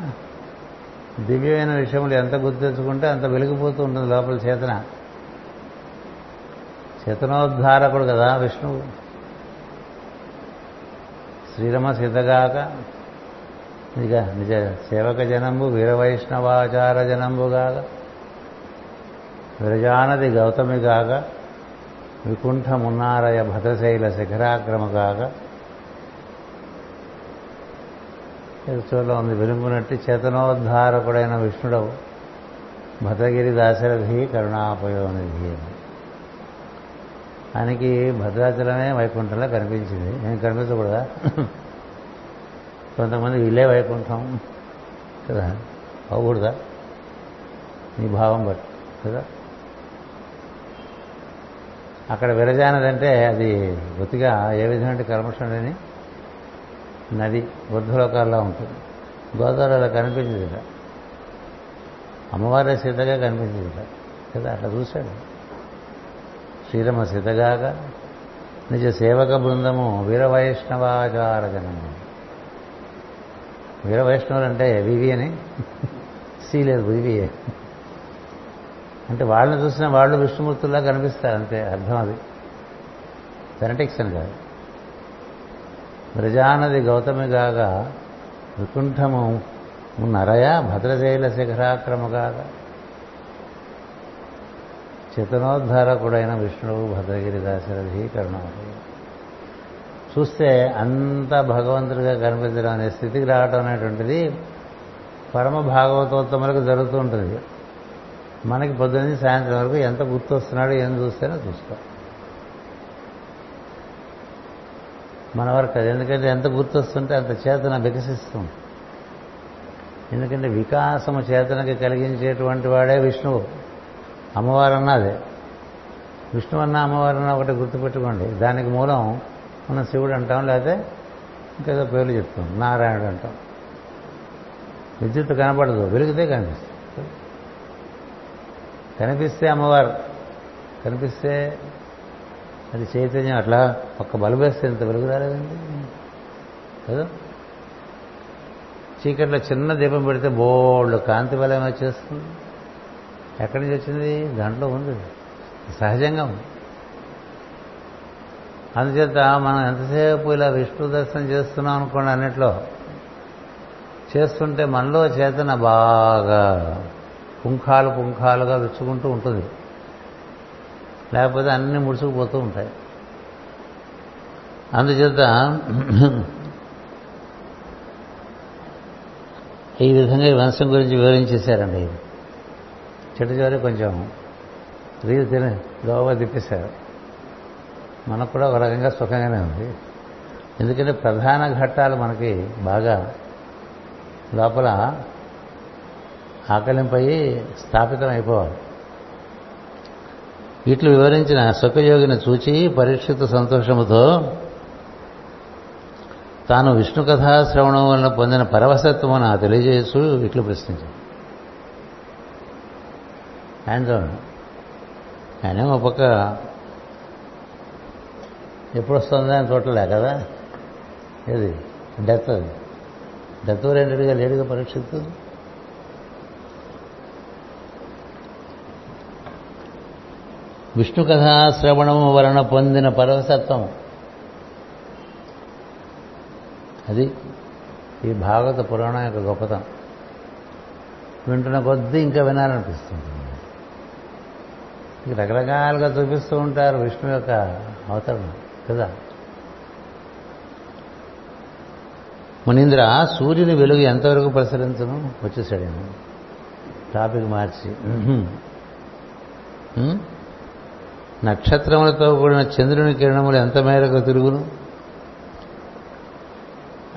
A: దివ్యమైన విషయములు ఎంత గుర్తు తెచ్చుకుంటే అంత వెలిగిపోతూ ఉంటుంది లోపల చేతన. శతనోద్ధారకుడు కదా విష్ణువు. శ్రీరమ సీతగాక నిజ నిజ సేవక జనంబు వీరవైష్ణవాచార జనంబుగాక. విరజానది గౌతమిగాక. వికుంఠమున్నారయ భద్రశైల శిఖరాక్రమ కాక ఉంది వెలుగునట్టి చేతనోద్ధారకుడైన విష్ణుడవు. భద్రగిరి దాశరథి కరుణాపయోనిధి ఆయనకి భద్రాచలమే వైకుంఠంలో కనిపించింది. నేను కనిపించకూడదా? కొంతమంది ఇల్లే వైకుంఠం కదా? అవ్వకూడదా? నీ భావం బట్టి కదా? అక్కడ విరజానదంటే అది బొత్తిగా ఏ విధమైన కర్మషుడని లేని నది వృద్ధలోకాల్లో ఉంటుంది. గోదావరి అలా కనిపించింది ఇలా అమ్మవారే సీతగా కనిపించింది కదా? అట్లా చూశాడు. శ్రీరమ సీతగాక నిజ సేవక బృందము వీర వైష్ణవాచారజనము వీర అంటే వివి అని. సీ లేదు వివి. అంటే వాళ్ళని చూసిన వాళ్ళు విష్ణుమూర్తుల్లా కనిపిస్తారు అంతే అర్థం అది. జెనటిక్స్ అని కాదు. బ్రజానది గౌతమిగాగా వికుంఠము నరయ భద్రజైల శిఖరాక్రమగాగా చేతనోద్ధారకుడైన విష్ణువు భద్రగిరి దాశరథి కరుణామతి చూస్తే అంత భగవంతుడిగా కనిపించడం అనే స్థితికి రావటం అనేటువంటిది పరమ భాగవతోత్తములకు జరుగుతూ ఉంటుంది. మనకి పొద్దున్నీ సాయంత్రం వరకు ఎంత గుర్తొస్తున్నాడో ఏం చూస్తేనే చూస్తాం. మన వరకు అది ఎందుకంటే ఎంత గుర్తొస్తుంటే అంత చేతన వికసిస్తుంది. ఎందుకంటే వికాసము చేతనకి కలిగించేటువంటి వాడే విష్ణువు. అమ్మవారు అన్నదే విష్ణు అన్న అమ్మవారు అన్న ఒకటి గుర్తుపెట్టుకోండి. దానికి మూలం మనం శివుడు అంటాం లేకపోతే ఇంకేదో పేర్లు చెప్తాం. నారాయణుడు అంటాం. విద్యుత్ కనపడదు వెలిగితే కనిపిస్తుంది. కనిపిస్తే అమ్మవారు కనిపిస్తే అది చైతన్యం అట్లా ఒక్క బల్బు వేస్తే ఇంత వెలుగు రాలేదండి. కదా? చీకట్లో చిన్న దీపం పెడితే బోళ్ళు కాంతి బలం వచ్చేస్తుంది. ఎక్కడి నుంచి వచ్చింది? దాంట్లో ఉంది. సహజంగా ఉంది. అందుచేత మనం ఎంతసేపు ఇలా విష్ణు దర్శనం చేస్తున్నాం అనుకోండి అన్నిట్లో. చేస్తుంటే మనలో చేతన బాగా పుంఖాలు పుంఖాలుగా విచ్చుకుంటూ ఉంటుంది. లేకపోతే అన్నీ ముడుచుకుపోతూ ఉంటాయి. అందుచేత ఈ విధంగా ఈ వంశం గురించి వివరించేశారండి. ఇది చెట్టు చివరి కొంచెం రీతి తిని గోవా తిప్పేశారు. మనకు కూడా ఒక రకంగా సుఖంగానే ఉంది. ఎందుకంటే ప్రధాన ఘట్టాలు మనకి బాగా లోపల ఆకలింపై స్థాపితం అయిపోవాలి. ఇట్లు వివరించిన సుఖయోగిని చూచి పరీక్షిత సంతోషముతో తాను విష్ణు కథా శ్రవణం వలన పొందిన పరవశత్వమును తెలియజేస్తూ ఇట్లు ప్రశ్నించాడు ఆయన చూడండి ఆయన ఒక పక్క. ఎప్పుడు వస్తుందా అని చూడలే కదా? ఏది? డెత్ అది. డెత్ ఓరియంటెడ్గా లేడుగా పరీక్షిత్తు విష్ణు కథా శ్రవణము వలన పొందిన పరమసత్వం అది ఈ భాగవత పురాణం యొక్క గొప్పతనం. వింటున్న కొద్దీ ఇంకా వినాలనిపిస్తుంది రకరకాలుగా చూపిస్తూ ఉంటారు విష్ణు యొక్క అవతరణ కదా? మునీంద్ర సూర్యుని వెలుగు ఎంతవరకు ప్రసరించను? వచ్చేసాడు టాపిక్ మార్చి. నక్షత్రములతో కూడిన చంద్రుని కిరణములు ఎంత మేరకు తిరుగును?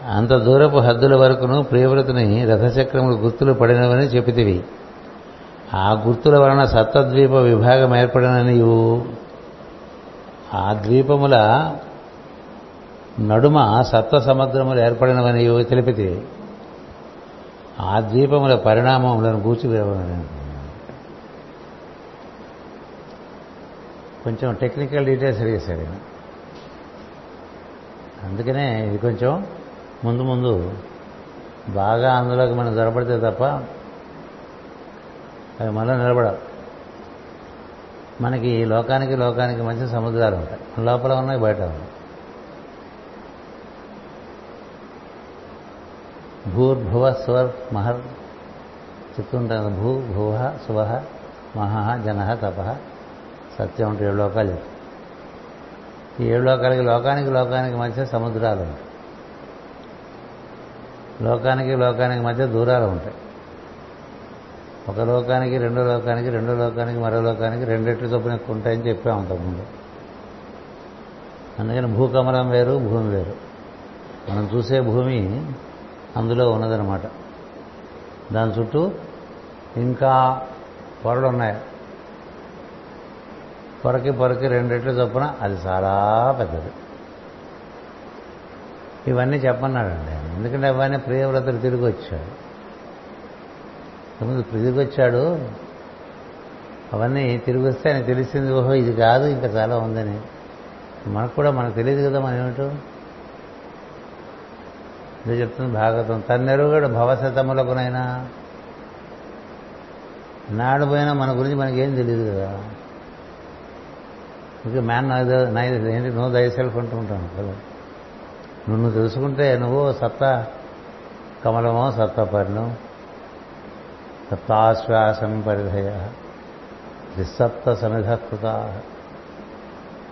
A: అంత దూరపు హద్దుల వరకును ప్రియవ్రతని రథచక్రములు గుర్తులు పడినవని చెప్పితివి. ఆ గుర్తుల వలన సప్తద్వీప విభాగం ఏర్పడిననియు ఆ ద్వీపముల నడుమ సప్త సముద్రములు ఏర్పడినవని తెలిపితే ఆ ద్వీపముల పరిణామములను గూచి కొంచెం టెక్నికల్ డీటెయిల్స్ అడిగేశాడు ఆయన అందుకనే ఇది కొంచెం ముందు ముందు బాగా అందులోకి మనం జరపడితే తప్ప అవి మనలో నిలబడవు మనకి లోకానికి లోకానికి మంచి సముద్రాలు ఉంటాయి. లోపల ఉన్నాయి బయట ఉన్నాయి. భూర్భువ స్వర్ మహర్ చెప్తుంటాను భూ భువ శువ మహా జన తప. సత్యం అంటే ఏడు లోకాలు ఈ ఏడు లోకాలకి లోకానికి లోకానికి మధ్య సముద్రాలు ఉంటాయి. లోకానికి లోకానికి మధ్య దూరాలు ఉంటాయి. ఒక లోకానికి రెండో లోకానికి రెండో లోకానికి మరో లోకానికి రెండెట్లు చొప్పున ఎక్కువ ఉంటాయని అంతకుముందు. అందుకని భూకమలం వేరు భూమి వేరు. మనం చూసే భూమి అందులో ఉన్నదనమాట దాని చుట్టూ ఇంకా పొరలు ఉన్నాయి పొరకి పొరకి రెండెట్లు చొప్పున అది చాలా పెద్దది. ఇవన్నీ చెప్పన్నాడండి ఎందుకంటే అవన్నీ ప్రియవ్రతలు తిరిగి వచ్చాడు. తిరిగి వచ్చాడు అవన్నీ తిరిగి వస్తే ఆయన తెలిసింది ఓహో ఇది కాదు ఇంకా చాలా ఉందని. మనకు కూడా మనకు తెలియదు కదా మనం ఏమిటో? ఇదే చెప్తుంది భాగవతం? తన్నెరుగడు భవశతములకునైనా. నాడు పోయినా మన గురించి మనకేం తెలియదు కదా. ఇంకా మ్యాన్ ఏంటి? నో దై సెల్ఫ్ అంటూ ఉంటాను కదా. నువ్వు తెలుసుకుంటే నువ్వు సత్తా కమలమో సత్తపర్ణం సప్తాశ్వాసం పరిధయ త్రిసప్త సమిధకృత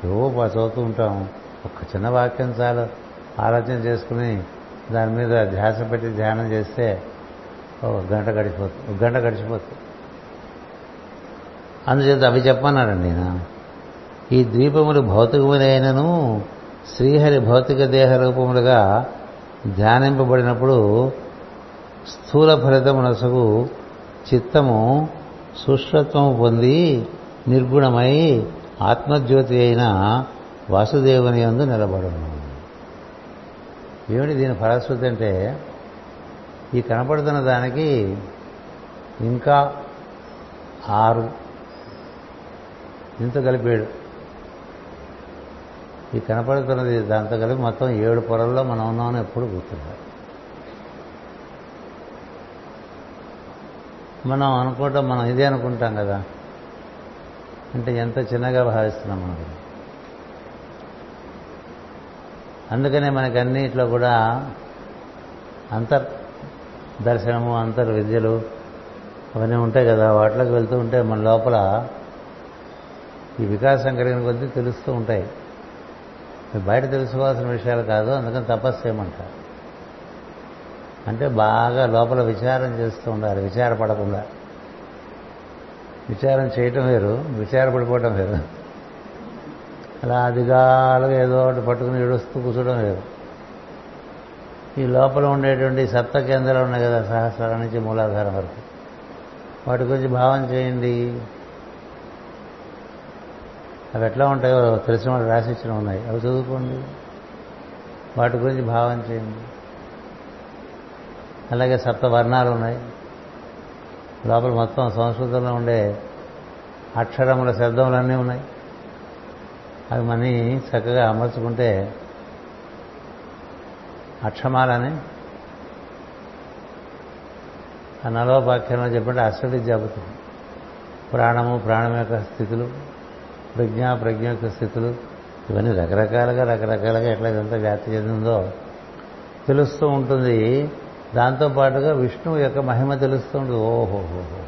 A: ఏవో చదువుతూ ఉంటాం. ఒక్క చిన్న వాక్యం చాలు. ఆలోచన చేసుకుని దాని మీద ధ్యాస పెట్టి ధ్యానం చేస్తే ఒక గంట గడిచిపోతుంది ఒక గంట గడిచిపోతుంది. అందుచేత అవి చెప్పన్నాడండి నేను. ఈ ద్వీపములు భౌతికములైనను శ్రీహరి భౌతిక దేహ రూపములుగా ధ్యానింపబడినప్పుడు స్థూల ఫలితమునసగు చిత్తము సుష్వత్వము పొంది నిర్గుణమై ఆత్మజ్యోతి అయిన వాసుదేవుని యందు నిలబడను. ఏమిటి దీని ఫలశ్రుతి అంటే ఈ కనపడుతున్న దానికి ఇంకా ఆరు ఇంత కలిపాడు ఈ కనపడుతున్నది దాంతో కలిపి మొత్తం ఏడు పొరల్లో మనం ఉన్నామని ఎప్పుడు గుర్తున్నారు మనం అనుకోవటం మనం ఇదే అనుకుంటాం కదా. అంటే ఎంత చిన్నగా భావిస్తున్నాం మనం. అందుకనే మనకి అన్నిట్లో కూడా అంతర్ దర్శనము అంతర్ విద్యలు అవన్నీ ఉంటాయి కదా. వాటిలోకి వెళ్తూ ఉంటే మన లోపల ఈ వికాసం కలిగిన కొద్దీ తెలుస్తూ ఉంటాయి. బయట తెలుసుకోవాల్సిన విషయాలు కాదు అందుకని తపస్సు ఏమంటారు? అంటే బాగా లోపల విచారం చేస్తూ ఉండాలి విచారపడకుండా. విచారం చేయటం వేరు విచారపడిపోవటం వేరు. అలా అదిగాలుగా ఏదో ఒకటి పట్టుకుని ఏడుస్తూ కూర్చోవడం వేరు. ఈ లోపల ఉండేటువంటి సప్త కేంద్రాలు ఉన్నాయి కదా సహస్రాల నుంచి మూలాధారం వరకు. వాటి గురించి భావం చేయండి. అవి ఎట్లా ఉంటాయో తెలిసిన వాళ్ళు రాసిచ్చిన ఉన్నాయి. అవి చదువుకోండి. వాటి గురించి భావం చేయండి. అలాగే సప్త వర్ణాలు ఉన్నాయి. లోపల మొత్తం సంస్కృతంలో ఉండే అక్షరముల శబ్దములన్నీ ఉన్నాయి. అవి మనీ చక్కగా అమర్చుకుంటే అక్షమాలని ఆ నలోపాఖ్యంలో చెప్పంటే అసలు జరుగుతుంది ప్రాణము ప్రాణం యొక్క స్థితులు ప్రజ్ఞ ప్రజ్ఞ యొక్క స్థితులు ఇవన్నీ రకరకాలుగా రకరకాలుగా ఎట్లా ఎంత వ్యాప్తి చెందిందో తెలుస్తూ ఉంటుంది. దాంతో పాటుగా విష్ణువు యొక్క మహిమ తెలుస్తుంది ఓహో ఓహోహో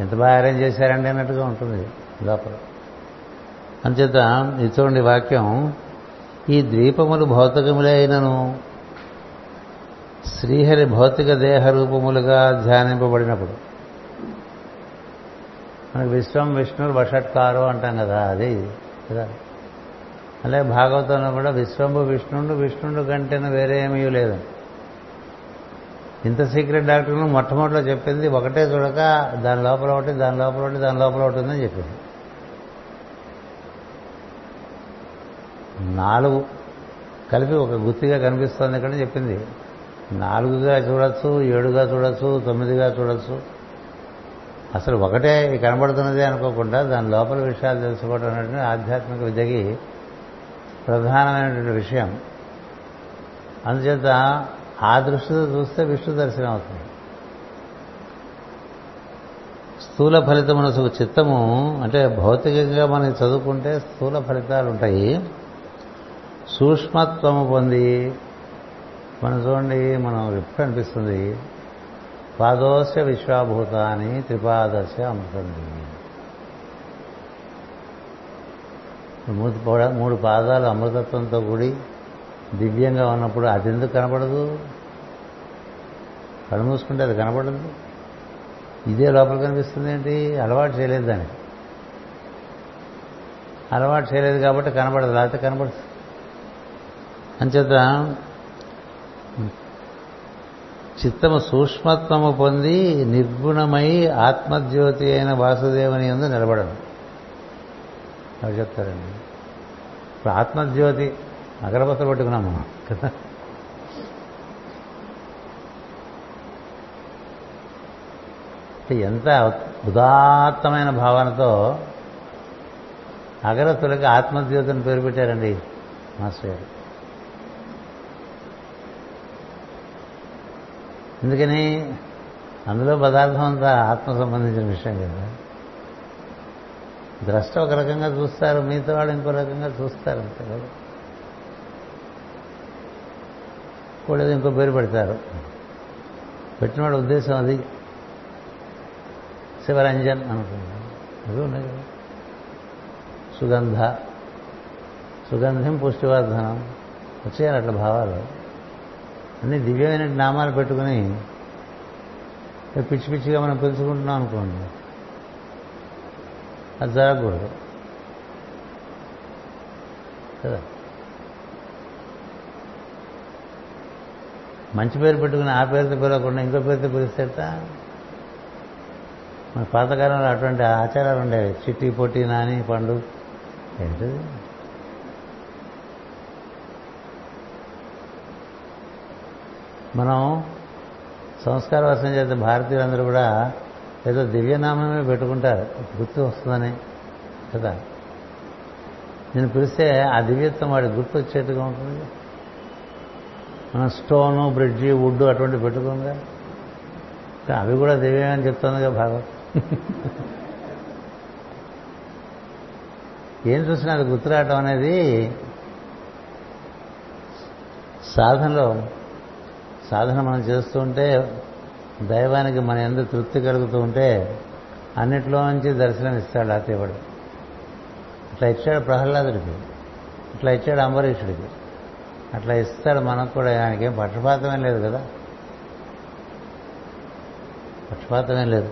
A: ఎంత బాగా అరేంజ్ చేశారండి అన్నట్టుగా ఉంటుంది లోపల. అంచేత ఇచ్చోండి వాక్యం. ఈ ద్వీపములు భౌతికములే అయినను. శ్రీహరి భౌతిక దేహ రూపములుగా ధ్యానింపబడినప్పుడు. మనకు విశ్వం విష్ణువు వషట్కారు అంటాం కదా అది కదా? అలాగే భాగవతంలో కూడా విశ్వంభు విష్ణుండు విష్ణుండు కంటేనే వేరే ఏమీ లేదు. ఇంత సీక్రెట్ డాక్టర్ను మొట్టమొదటిలో చెప్పింది ఒకటే చూడక దాని లోపల ఒకటి దాని లోపల ఒకటి దాని లోపల ఒకటి ఉందని చెప్పింది. నాలుగు కలిపి ఒక గుత్తిగా కనిపిస్తుంది ఇక్కడ చెప్పింది. నాలుగుగా చూడొచ్చు ఏడుగా చూడొచ్చు తొమ్మిదిగా చూడొచ్చు. అసలు ఒకటే కనబడుతున్నది అనుకోకుండా దాని లోపల విషయాలు తెలుసుకోవడం అనేటువంటి ఆధ్యాత్మిక విద్యకి ప్రధానమైనటువంటి విషయం. అందుచేత ఆ దృష్టితో చూస్తే విష్ణు దర్శనం అవుతుంది. స్థూల ఫలితమున చిత్తము అంటే భౌతికంగా మనం చదువుకుంటే స్థూల ఫలితాలు ఉంటాయి. సూక్ష్మత్వము పొంది మనం చూడండి మనం ఎప్పుడు అనిపిస్తుంది? పాదోశ విశ్వాభూతాన్ని త్రిపాదశ అమృతంది మూడు మూడు పాదాలు అమృతత్వంతో కూడి దివ్యంగా ఉన్నప్పుడు అది ఎందుకు కనపడదు? కళ్ళు మూసుకుంటే అది కనపడదు. ఇదే లోపల కనిపిస్తుంది ఏంటి? అలవాటు చేయలేదు దాన్ని. అలవాటు చేయలేదు కాబట్టి కనపడదు లేకపోతే కనపడదు. అంచేత చిత్తము సూక్ష్మత్వము పొంది నిర్గుణమై ఆత్మజ్యోతి అయిన వాసుదేవుని ఎందు నిలబడను అవి చెప్తారండి. ఇప్పుడు ఆత్మజ్యోతి అగరబత్తలు పట్టుకున్నాం మనం కదా ఎంత ఉదాత్తమైన భావనతో అగరత్తులకి ఆత్మజ్యోతిని పేరు పెట్టారండి మాస్టర్ గారు. ఎందుకని అందులో పదార్థం అంతా ఆత్మ సంబంధించిన విషయం కదా. ద్రష్ట ఒక రకంగా చూస్తారు మిగతా వాళ్ళు ఇంకో రకంగా చూస్తారు అంతే కదా. కూడా ఇంకో పేరు పెడతారు. పెట్టినవాడు ఉద్దేశం అది. శివరంజన్ అనుకుంటాం. అది ఉన్నాయి కదా. సుగంధ. సుగంధం పుష్టివర్ధనం. వచ్చేయాలి అట్లా భావాలు. అన్ని దివ్యమైన నామాలు పెట్టుకుని పిచ్చి పిచ్చిగా మనం పిలుచుకుంటున్నాం అనుకోండి. అది. జరగకూడదు కదా? మంచి పేరు పెట్టుకుని ఆ పేరుతో పిలవకుండా ఇంకో పేరుతో పిలిస్తేట మన పాతకాలంలో అటువంటి ఆచారాలు ఉండేవి. చిట్టి పొట్టి నాని పండు. ఏంటిది? మనం సంస్కార వర్షం చేస్తే భారతీయులందరూ కూడా ఏదో దివ్యనామమే పెట్టుకుంటారు. గుర్తు వస్తుందని కదా? నేను పిలిస్తే ఆ దివ్యత్వం వాడి గుర్తు వచ్చేట్టుగా ఉంటుంది. మనం స్టోను బ్రిడ్జి వుడ్ అటువంటి పెట్టుకుందా? అవి కూడా దివ్యమని చెప్తుందిగా భాగవత్. ఏం చూసినా అది గుర్తురావటం అనేది సాధనలో సాధన మనం చేస్తుంటే దైవానికి మన ఎందుకు తృప్తి కలుగుతూ ఉంటే అన్నిట్లోంచి నుంచి దర్శనం ఇస్తాడు ఆతేవాడు అట్లా ఇచ్చాడు ప్రహ్లాదుడికి. అట్లా ఇచ్చాడు అంబరీషుడికి. అట్లా ఇస్తాడు మనకు కూడా ఆయనకేం. పక్షపాతమేం లేదు కదా? పక్షపాతమేం లేదు.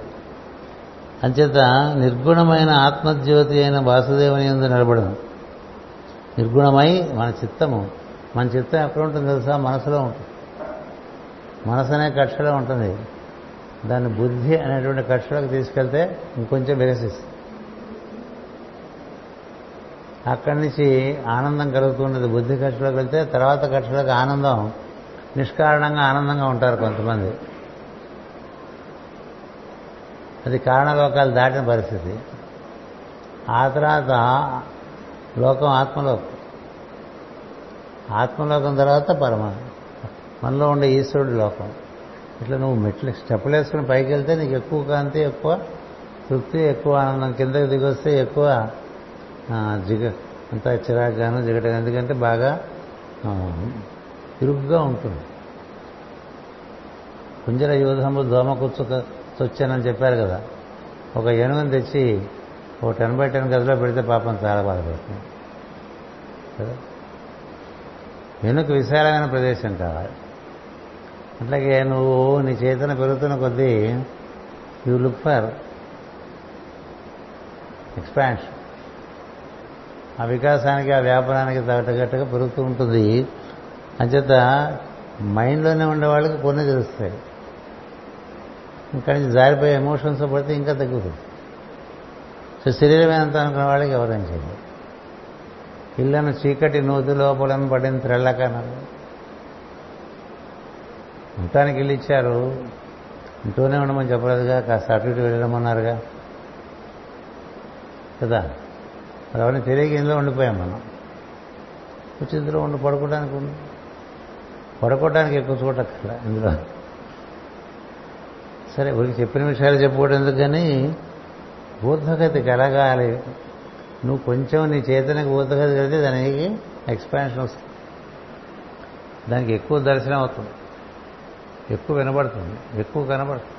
A: అంచేత నిర్గుణమైన ఆత్మజ్యోతి అయిన వాసుదేవుని ఎందు నిలబడను నిర్గుణమై మన చిత్తము. మన చిత్తం ఎక్కడ ఉంటుంది తెలుసా? మనసులో ఉంటుంది. మనసు అనే కక్షలో ఉంటుంది. దాన్ని బుద్ధి అనేటువంటి కక్షలోకి తీసుకెళ్తే ఇంకొంచెం విరసిస్తుంది. అక్కడి నుంచి ఆనందం కలుగుతున్నది. బుద్ధి కక్షలోకి వెళ్తే తర్వాత కక్షలోకి ఆనందం నిష్కారణంగా ఆనందంగా ఉంటారు కొంతమంది. అది కారణలోకాలు దాటిన పరిస్థితి. ఆ తర్వాత లోకం ఆత్మలోకం. ఆత్మలోకం తర్వాత పరమ మనలో ఉండే ఈశ్వరుడు లోకం. ఇట్లా నువ్వు మెట్లు స్టెప్పులు వేసుకుని పైకి వెళ్తే నీకు ఎక్కువ కాంతి ఎక్కువ తృప్తి ఎక్కువ ఆనందం. కిందకి దిగొస్తే ఎక్కువ జిగ అంతా చిరాగ్గాను జిగటం ఎందుకంటే బాగా ఇరుగ్గా ఉంటుంది. కుంజర యూధంలో దోమ కూర్చు వచ్చానని చెప్పారు కదా. ఒక ఏనుగుని తెచ్చి ఒక టెన్ బై టెన్ గదిలో పెడితే పాపం చాలా బాధపడుతుంది. కదా? వెనుక విశాలమైన ప్రదేశం కావాలి. అట్లాగే నువ్వు నీ చేతన పెరుగుతున్న కొద్దీ యూ లుక్ ఫర్ ఎక్స్పాన్షన్. ఆ వికాసానికి ఆ వ్యాపారానికి తగ్గట్టుగా పెరుగుతూ ఉంటుంది. అంచేత మైండ్లోనే ఉండే వాళ్ళకి కొన్ని తెలుస్తాయి. ఇక్కడి నుంచి జారిపోయే ఎమోషన్స్ పడితే ఇంకా తగ్గుతుంది. సో శరీరమే అంత అనుకున్న వాళ్ళకి ఎవరేం చేయలేదు ఇళ్ళను చీకటి నూతి లోపలను పడిన త్రెళ్ళకన్నారు ఉండటానికి ఇల్లు ఇచ్చారు. ఇంటూనే ఉండమని చెప్పలేదుగా కాస్త అటు ఇటు వెళ్ళడమన్నారుగా కదా? మరి అవన్నీ తెలియక ఇందులో ఉండిపోయాం మనం. వచ్చి ఇందులో ఉండి పడుకోవడానికి ఉంది. పడుకోవడానికి ఎక్కువ చూడక్కర్లా ఇందులో. సరే ఊరికి చెప్పిన విషయాలు చెప్పుకోవడం ఎందుకు కానీ బోధగతి కలగాలి నువ్వు కొంచెం నీ చేతనకి బోధగతి కలిగితే దానికి ఎక్స్పాన్షన్ వస్తుంది. దానికి ఎక్కువ దర్శనం అవుతుంది. ఎక్కువ వినబడుతుంది. ఎక్కువ కనబడుతుంది.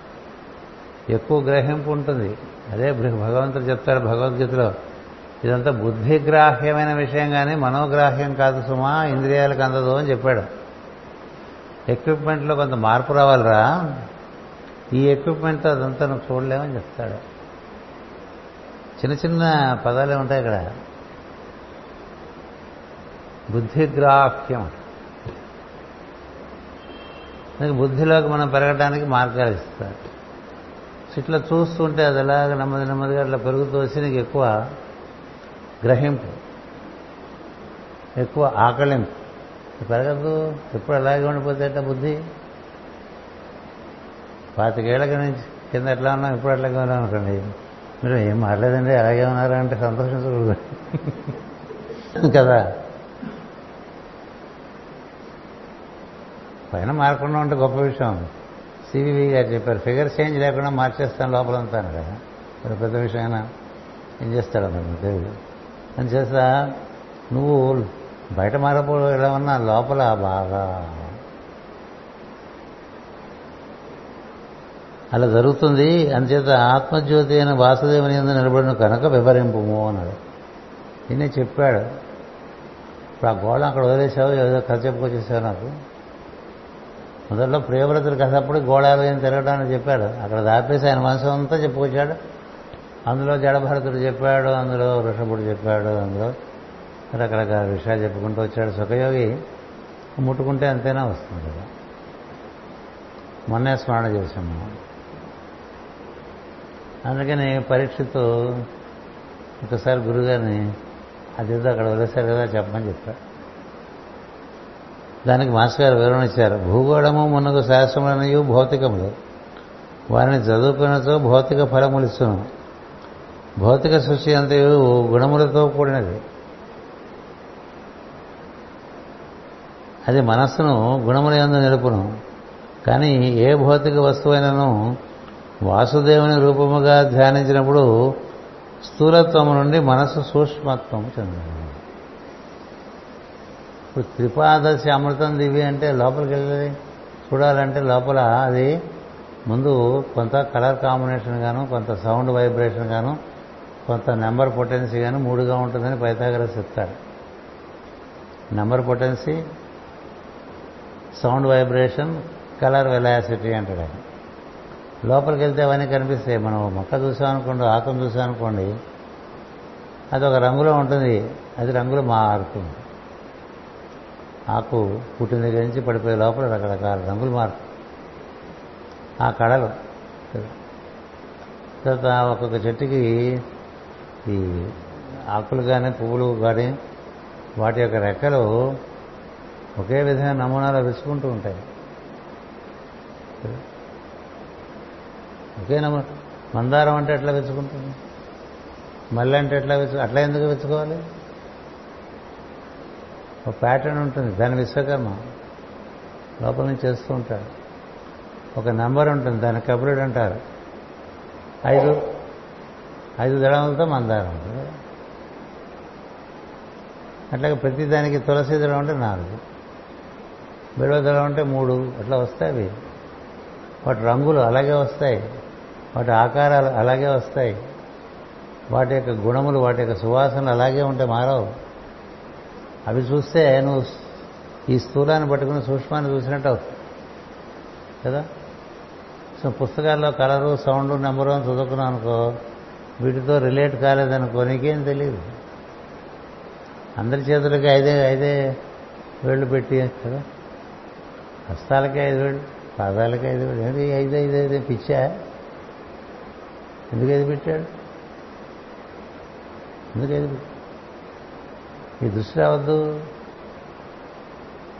A: ఎక్కువ గ్రహింపు ఉంటుంది. అదే భగవంతుడు చెప్తాడు భగవద్గీతలో. ఇదంతా బుద్ధిగ్రాహ్యమైన విషయం కానీ మనోగ్రాహ్యం కాదు సుమా ఇంద్రియాలకు అందదు అని చెప్పాడు. ఎక్విప్మెంట్లో కొంత మార్పు రావాలిరా. ఈ ఎక్విప్మెంట్తో అదంతా నువ్వు చూడలేమని చెప్తాడు. చిన్న చిన్న పదాలే ఉంటాయి ఇక్కడ. బుద్ధిగ్రాహ్యం బుద్ధిలోకి మనం పెరగడానికి మార్గాలు ఇస్తారు. ఇట్లా చూస్తుంటే అది ఎలాగ నెమ్మది నెమ్మదిగా అట్లా పెరుగుతూ వచ్చి నీకు ఎక్కువ గ్రహింపు ఎక్కువ ఆకలింపు పెరగదు ఎప్పుడు అలాగే ఉండిపోతే అట్లా బుద్ధి? పాతికేళ్ళకి నుంచి కింద ఎట్లా ఉన్నాం? ఇప్పుడు అట్లాగే ఉన్నాం అనుకోండి. మీరు ఏం మారలేదండి అలాగే ఉన్నారంటే సంతోషించకూడదు. కదా? పైన మారకుండా ఉంటే గొప్ప విషయం. సివివి గారు చెప్పారు ఫిగర్ చేంజ్ లేకుండా మార్చేస్తాను లోపలంతా కదా మరి పెద్ద విషయమైనా ఏం చేస్తాడు అతను? తెలియదు అని చేస్తా నువ్వు బయట మారపో ఎలా ఉన్నా లోపల బాగా అలా జరుగుతుంది. అంచేత ఆత్మజ్యోతి అయిన వాసుదేవుని ఎందు నిలబడిన కనుక వివరింపుము అన్నాడు. ఈయనే చెప్పాడు ఇప్పుడు ఆ గోళం అక్కడ వదిలేసావు ఏదో కథ చెప్పుకొచ్చేసావు నాకు. మొదట్లో ప్రియవ్రతులు కథప్పుడు గోళాలు తిరగడం అని చెప్పాడు. అక్కడ దాపేసి ఆయన మనసు అంతా చెప్పుకొచ్చాడు. అందులో జడభరతుడు చెప్పాడు అందులో వృషభుడు చెప్పాడు అందులో రకరకాల విషయాలు చెప్పుకుంటూ వచ్చాడు. సుఖయోగి ముట్టుకుంటే అంతేనా వస్తుంది కదా. మొన్నే స్మరణ చేశాం మనం. అందుకని పరీక్షతో ఒకసారి గురుగారిని అదేదో అక్కడ వదిలేశారు కదా చెప్పమని చెప్పారు దానికి మాస్టర్ గారు వివరణ ఇచ్చారు. భూగోళము మున్నగు శాస్త్రములనయు భౌతికములు. వారిని చదువుకున్నతో భౌతిక ఫలములు ఇస్తును. భౌతిక సృష్టి అంతయు గుణములతో కూడినది. అది మనస్సును గుణముల ఎందు నిలుపును. కానీ ఏ భౌతిక వస్తువైనను వాసుదేవుని రూపముగా ధ్యానించినప్పుడు స్థూలత్వము నుండి మనస్సు సూక్ష్మత్వం చెందింది ఇప్పుడు త్రిపాదశి అమృతం దివి అంటే లోపలికి వెళ్ళి చూడాలంటే లోపల అది ముందు కొంత కలర్ కాంబినేషన్ గాను కొంత సౌండ్ వైబ్రేషన్ గాను కొంత నెంబర్ పొటెన్సీ గాను మూడుగా ఉంటుందని పైతాగరస్ చెప్తాడు number potency sound vibration colour velocity అంటాడు ఆయన. లోపలికి వెళ్తే అవన్నీ కనిపిస్తాయి. మనం మొక్క చూసామనుకోండి ఆకును చూసామనుకోండి అది ఒక రంగులో ఉంటుంది. అది రంగులు మారుతుంది. ఆకు పుట్టిన దగ్గర నుంచి పడిపోయే లోపల రకరకాల రంగులు మారుతాయి. ఆ కళలు. తర్వాత ఒక్కొక్క చెట్టుకి ఈ ఆకులు కానీ పువ్వులు కానీ వాటి యొక్క రెక్కలు ఒకే విధంగా నమూనాలు విసుకుంటూ ఉంటాయి. ఒకే నమూ మందారం అంటే ఎట్లా వెచ్చుకుంటుంది మల్లె అంటే ఎట్లా వెచ్చు అట్లా ఎందుకు వెచ్చుకోవాలి? ఒక ప్యాటర్న్ ఉంటుంది దాని విశ్వకర్మ. లోపల నుంచి చేస్తూ ఉంటాడు. ఒక నెంబర్ ఉంటుంది దాన్ని కబురుడు అంటారు. ఐదు ఐదు దళములతో మందారం ఉంటుంది. అట్లాగే ప్రతి దానికి తులసి దళం అంటే నాలుగు. బిడవ దళం అంటే మూడు. అట్లా వస్తాయి అవి. వాటి రంగులు అలాగే వస్తాయి. వాటి ఆకారాలు అలాగే వస్తాయి. వాటి యొక్క గుణములు వాటి యొక్క సువాసనలు అలాగే ఉంటే మారవు. అవి చూస్తే నువ్వు ఈ స్థూలాన్ని పట్టుకుని సూక్ష్మాన్ని చూసినట్టు అవుతుంది కదా? సో పుస్తకాల్లో కలరు సౌండ్ నెంబరు అని చదువుకున్నావు అనుకో వీటితో రిలేట్ కాలేదనుకో నీకేం తెలియదు అందరి చేతులకి ఐదే ఐదే వేళ్ళు పెట్టి కదా? హస్తాలకి ఐదు వేళ్ళు పాదాలకి ఐదు వేళ్ళు ఏంటి ఐదు ఐదు ఐదు పిచ్చా? ఎందుకు ఐదు పెట్టాడు? ఎందుకు ఐదు పెట్టాడు? ఈ దృష్టి రావద్దు.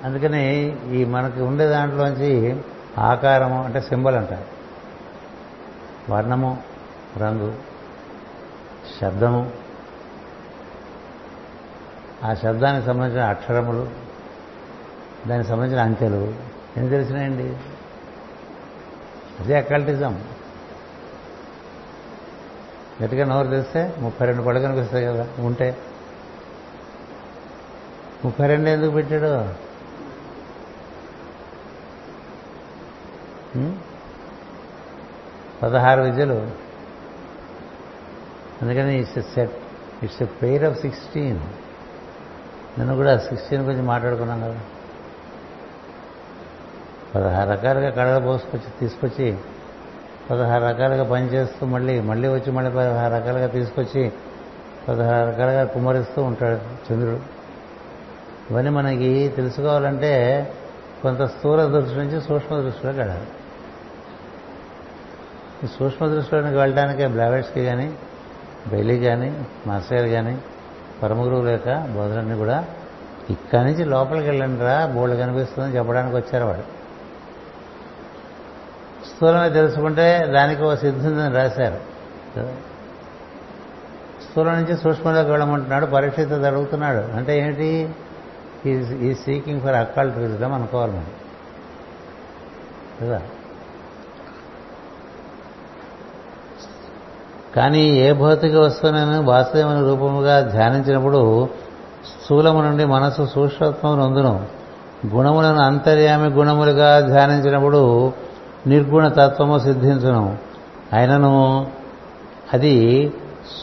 A: అందుకని ఈ మనకు ఉండే దాంట్లోంచి ఆకారము అంటే సింబల్ అంటారు. వర్ణము రంగు శబ్దము. ఆ శబ్దానికి సంబంధించిన అక్షరములు దానికి సంబంధించిన అంకెలు. ఏం తెలిసినాయండి? అదే అకల్టిజం గట్టిగా నోరు తెస్తే ముప్పై రెండు పళ్ళు వస్తాయి కదా ఉంటే. ముప్పై రెండు ఎందుకు పెట్టాడు? పదహారు విద్యలు. అందుకని it's a set it's a pair of sixteen నేను కూడా సిక్స్టీన్ గురించి మాట్లాడుకున్నాం కదా. పదహారు రకాలుగా కళలు పోసుకొచ్చి తీసుకొచ్చి పదహారు రకాలుగా పనిచేస్తూ మళ్ళీ మళ్ళీ వచ్చి మళ్ళీ పదహారు రకాలుగా తీసుకొచ్చి పదహారు రకాలుగా కుమరిస్తూ ఉంటాడు చంద్రుడు. ఇవన్నీ మనకి తెలుసుకోవాలంటే కొంత స్థూల దృష్టి నుంచి సూక్ష్మ దృష్టిలోకి వెళ్ళాలి. ఈ సూక్ష్మ దృష్టిలోకి వెళ్ళడానికే బ్లావెట్స్కి కానీ బెయిలీ కానీ మాస్టర్ గారు కానీ పరమగురువుల యొక్క బోధనని కూడా ఇక్కడి నుంచి లోపలికి వెళ్ళండి రా బోళ్ళు కనిపిస్తుందని చెప్పడానికి వచ్చారు వాడు స్థూలమే తెలుసుకుంటే దానికి ఒక సిద్ధిందని రాశారు. స్థూలం నుంచి సూక్ష్మంలోకి వెళ్ళమంటున్నాడు పరీక్షిత అడుగుతున్నాడు. అంటే ఏంటి? ఈ సీకింగ్ ఫర్ అక్కాల్ విజ్డమ్ అనుకోవాలి మనం. కదా? కానీ ఏ భౌతిక వస్తువునైనా వాస్తవమైన రూపముగా ధ్యానించినప్పుడు స్థూలము నుండి మనసు సూక్ష్మత్వం నందును. గుణములను అంతర్యామి గుణములుగా ధ్యానించినప్పుడు నిర్గుణ తత్వము సిద్ధించును. అయినను అది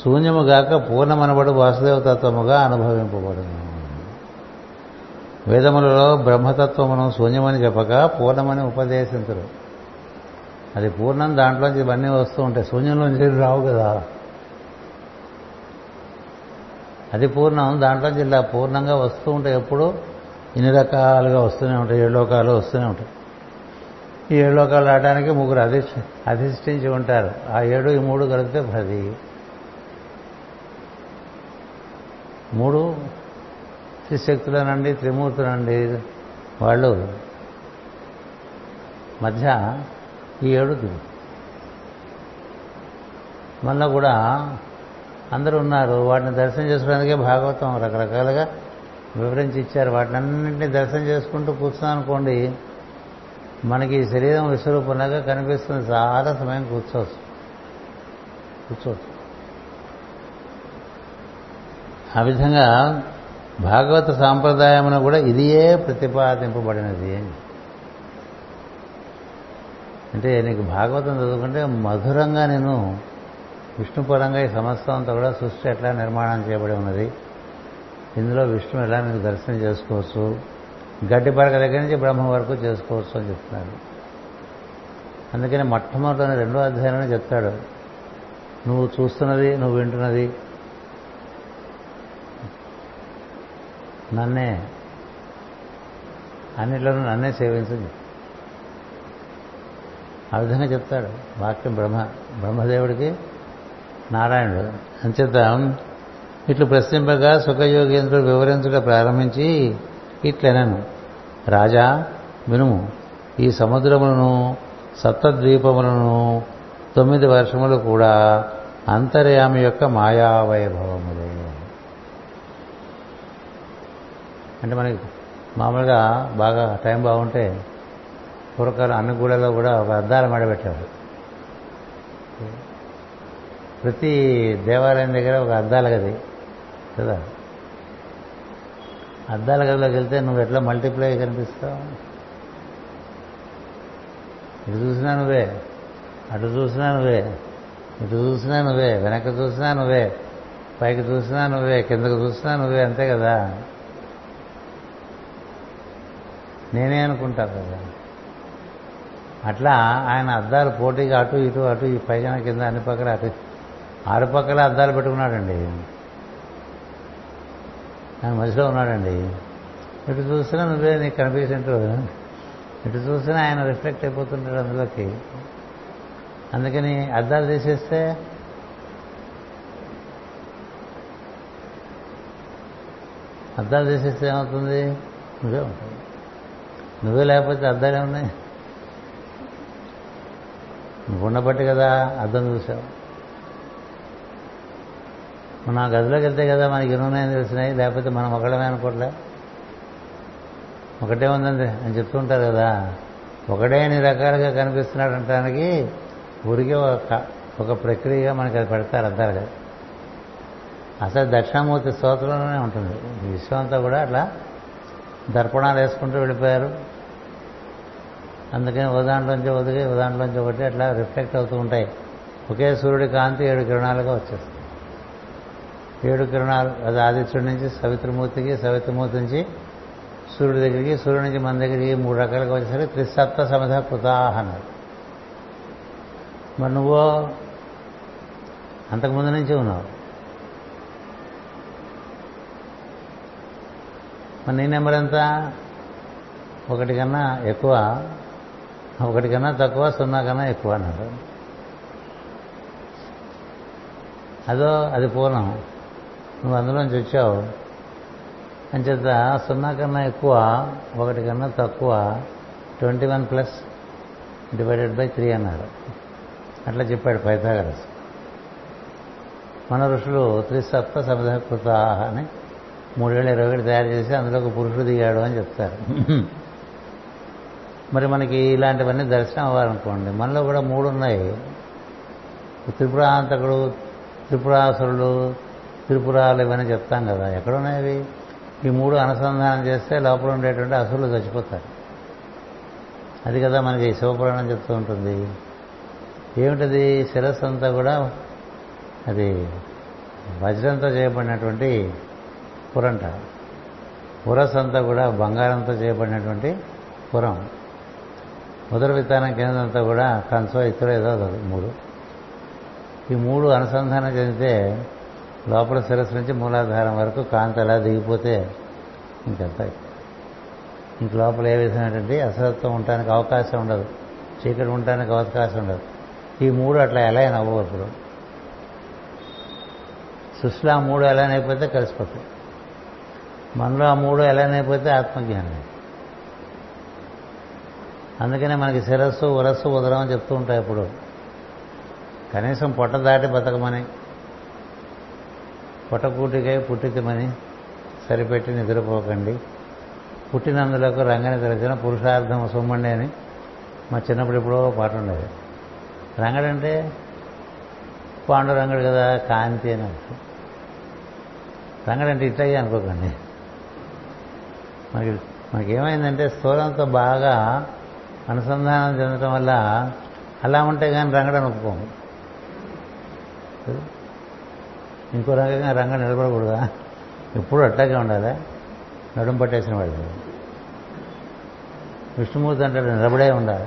A: శూన్యముగాక పూర్ణమనబడు వాసుదేవ తత్వముగా అనుభవింపబడును. వేదములలో బ్రహ్మతత్వమును శూన్యమని చెప్పక పూర్ణమని ఉపదేశించరు. అది పూర్ణం దాంట్లోంచి ఇవన్నీ వస్తూ ఉంటాయి. శూన్యంలోంచి రావు కదా. అది పూర్ణం దాంట్లోంచి ఇలా పూర్ణంగా వస్తూ ఉంటాయి. ఎప్పుడు? ఇన్ని రకాలుగా వస్తూనే ఉంటాయి. ఏడు లోకాలు వస్తూనే ఉంటాయి. ఈ ఏడు లోకాలు రావడానికి ముగ్గురు అధి అధిష్ఠించి ఉంటారు. ఆ ఏడు ఈ మూడు కలిపితే పది. మూడు త్రిశక్తులనండి త్రిమూర్తులనండి వాళ్ళు మధ్య ఈ ఏడుగురు. మళ్ళా కూడా అందరూ ఉన్నారు వాటిని దర్శనం చేసుకోవడానికే భాగవతం రకరకాలుగా వివరించి ఇచ్చారు. వాటిని అన్నింటినీ దర్శనం చేసుకుంటూ కూర్చున్నాం అనుకోండి మనకి ఈ శరీరం విశ్వరూపంలాగా కనిపిస్తుంది. చాలా సమయం కూర్చోవచ్చు. కూర్చోవచ్చు. ఆ విధంగా భాగవత సాంప్రదాయమున కూడా ఇదియే ప్రతిపాదింపబడినది అని. అంటే నీకు భాగవతం చదువుకుంటే మధురంగా నేను విష్ణుపరంగా ఈ సమస్తం అంతా కూడా సృష్టి ఎట్లా నిర్మాణం చేయబడి ఉన్నది? ఇందులో విష్ణువు ఎలా మీకు దర్శనం చేసుకోవచ్చు? గడ్డి పరక దగ్గర నుంచి బ్రహ్మ వరకు చేసుకోవచ్చు అని చెప్తున్నాడు. అందుకని మొట్టమొదటి రెండో అధ్యాయంలో చెప్తాడు. నువ్వు చూస్తున్నది నువ్వు వింటున్నది నన్నే. అన్నిట్లోనూ నన్నే సేవించు ఆ విధంగా చెప్తాడు వాక్యం బ్రహ్మ బ్రహ్మదేవుడికి నారాయణుడు. అంచేత ఇట్లు ప్రశ్నింపగా సుఖయోగేంద్రుడు వివరించుట ప్రారంభించి ఇట్లనను. రాజా వినుము ఈ సముద్రములను సప్తద్వీపములను తొమ్మిది వర్షములు కూడా అంతర్యామి యొక్క మాయావైభవములే. అంటే మనకి మామూలుగా బాగా టైం బాగుంటే పూర్వకాలం అన్ని గూడలో కూడా ఒక అద్దాల మెడ పెట్టారు ప్రతి దేవాలయం దగ్గర ఒక అద్దాల గది కదా? అద్దాల గదిలోకి వెళ్తే నువ్వు ఎట్లా మల్టిప్లై కనిపిస్తావు? ఇటు చూసినా నువ్వే అటు చూసినా నువ్వే ఇటు చూసినా నువ్వే వెనక్కి చూసినా నువ్వే పైకి చూసినా నువ్వే కిందకు చూసినా నువ్వే అంతే కదా? నేనే అనుకుంటారు కదా. అట్లా ఆయన అద్దాలు పోటీగా అటు ఇటు అటు ఈ పైన కింద అన్ని పక్కల అటు ఆరు పక్కల అద్దాలు పెట్టుకున్నాడండి. ఆయన మధ్యలో ఉన్నాడండి. ఇటు చూసినా నువ్వే నీకు కనిపించినట్టు ఇటు చూసినా ఆయన రిఫ్లెక్ట్ అయిపోతుంటాడు అందులోకి. అందుకని అద్దాలు తీసేస్తే అద్దాలు తీసేస్తే ఏమవుతుంది? నువ్వే ఉంటుంది నువ్వే లేకపోతే అద్దాలే ఉన్నాయి నువ్వు ఉండబట్టి కదా అద్దం చూసావు. మన ఆ గదిలోకి వెళ్తే కదా మనకి ఎన్నున్నాయని తెలిసినాయి? లేకపోతే మనం ఒకళ్ళమే అనుకోట్లే? ఒకటే ఉందండి అని చెప్తూ ఉంటారు కదా. ఒకటే అన్ని రకాలుగా కనిపిస్తున్నాడు అంటానికి ఊరికే ఒక ఒక ప్రక్రియగా మనకి అది పెడతారు అంటారు కదా అసలు దక్షిణామూర్తి స్తోత్రంలోనే ఉంటుంది. విశ్వంతా విశ్వం అంతా కూడా అట్లా దర్పణాలు వేసుకుంటూ వెళ్ళిపోయారు. అందుకని ఉదాంట్లోంచి దాంట్లోంచి ఒదిగి ఓ ఒకటి అట్లా రిఫ్లెక్ట్ అవుతూ ఉంటాయి. ఒకే సూర్యుడి కాంతి ఏడు కిరణాలుగా వచ్చేస్తుంది. ఏడు కిరణాలు అది ఆదిత్యుడి నుంచి సవిత్రమూర్తికి సవిత్రమూర్తి నుంచి సూర్యుడి దగ్గరికి సూర్యుడి నుంచి మన దగ్గరికి మూడు రకాలుగా వచ్చేసరికి త్రిసప్త సమధ కృతాహ అన్నారు. మరి నువ్వు అంతకుముందు నుంచి ఉన్నావు. మరి నీ నెంబర్ ఎంత? ఒకటి కన్నా ఎక్కువ. ఒకటి కన్నా తక్కువ సున్నా కన్నా ఎక్కువ అన్నారు. అదో అది పూర్ణం. నువ్వు అందులోంచి వచ్చావు. అంచేత సున్నా కన్నా ఎక్కువ ఒకటి కన్నా తక్కువ twenty one plus divided by three అన్నారు. అట్లా చెప్పాడు పైథాగరస్. మన ఋషులు త్రిసత్వ సమధకృత అని మూడేళ్ళు ఇరవై ఒకటి తయారు చేసి అందులో ఒక పురుషుడు దిగాడు అని చెప్తారు. మరి మనకి ఇలాంటివన్నీ దర్శనం అవ్వాలనుకోండి మనలో కూడా మూడు ఉన్నాయి త్రిపురాంతకుడు త్రిపురాసురుడు త్రిపురాలు ఇవన్నీ చెప్తాం కదా ఎక్కడున్నాయి అవి? ఈ మూడు అనుసంధానం చేస్తే లోపల ఉండేటువంటి అసురులు చచ్చిపోతారు. అది కదా మనకి శివపురాణం చెప్తూ ఉంటుంది. ఏమిటది? శిరస్సు అంతా కూడా అది వజ్రంతో చేయబడినటువంటి పురంట. పురస్ అంతా కూడా బంగారంతో చేయబడినటువంటి పురం. ఉదర విత్తానం కేంద్రంతో కూడా కంచో ఇతర ఏదో అది మూడు. ఈ మూడు అనుసంధానం చెందితే లోపల శిరస్సు నుంచి మూలాధారం వరకు కాంతి అలా దిగిపోతే ఇంకంత. ఇంక లోపల ఏ విధమైనటువంటి అసత్వం ఉండడానికి అవకాశం ఉండదు. చీకటి ఉండడానికి అవకాశం ఉండదు. ఈ మూడు అట్లా ఎలా అవ్వవు ఇప్పుడు. సృష్టిలో ఆ మూడు అయిపోతే కలిసిపోతాయి. మనలో ఆ మూడు ఎలా అయిపోతే ఆత్మజ్ఞానం. అందుకనే మనకి శిరస్సు ఉరస్సు ఉదరం అని చెప్తూ ఉంటాయి ఇప్పుడు కనీసం పొట్ట దాటి బతకమని పొట్టకూటికై పుట్టితమని సరిపెట్టి నిద్రపోకండి. పుట్టినందులకు రంగని తెలిసిన పురుషార్థం సుమ్మండి అని మా చిన్నప్పుడు ఎప్పుడో పాట ఉండేది. రంగడంటే పాండురంగడు కదా కాంతి అని రంగడంటే ఇట్టయ్యి అనుకోకండి. మనకి మనకేమైందంటే స్థూలంతో బాగా అనుసంధానం చెందటం వల్ల అలా ఉంటే కానీ రంగడం ఒప్పుకోము. ఇంకో రకంగా రంగ నిలబడకూడదా? ఎప్పుడు అట్లాగే ఉండాలి? నడుం పట్టేసిన వాళ్ళు. విష్ణుమూర్తి అంటాడు నిలబడే ఉండాలి.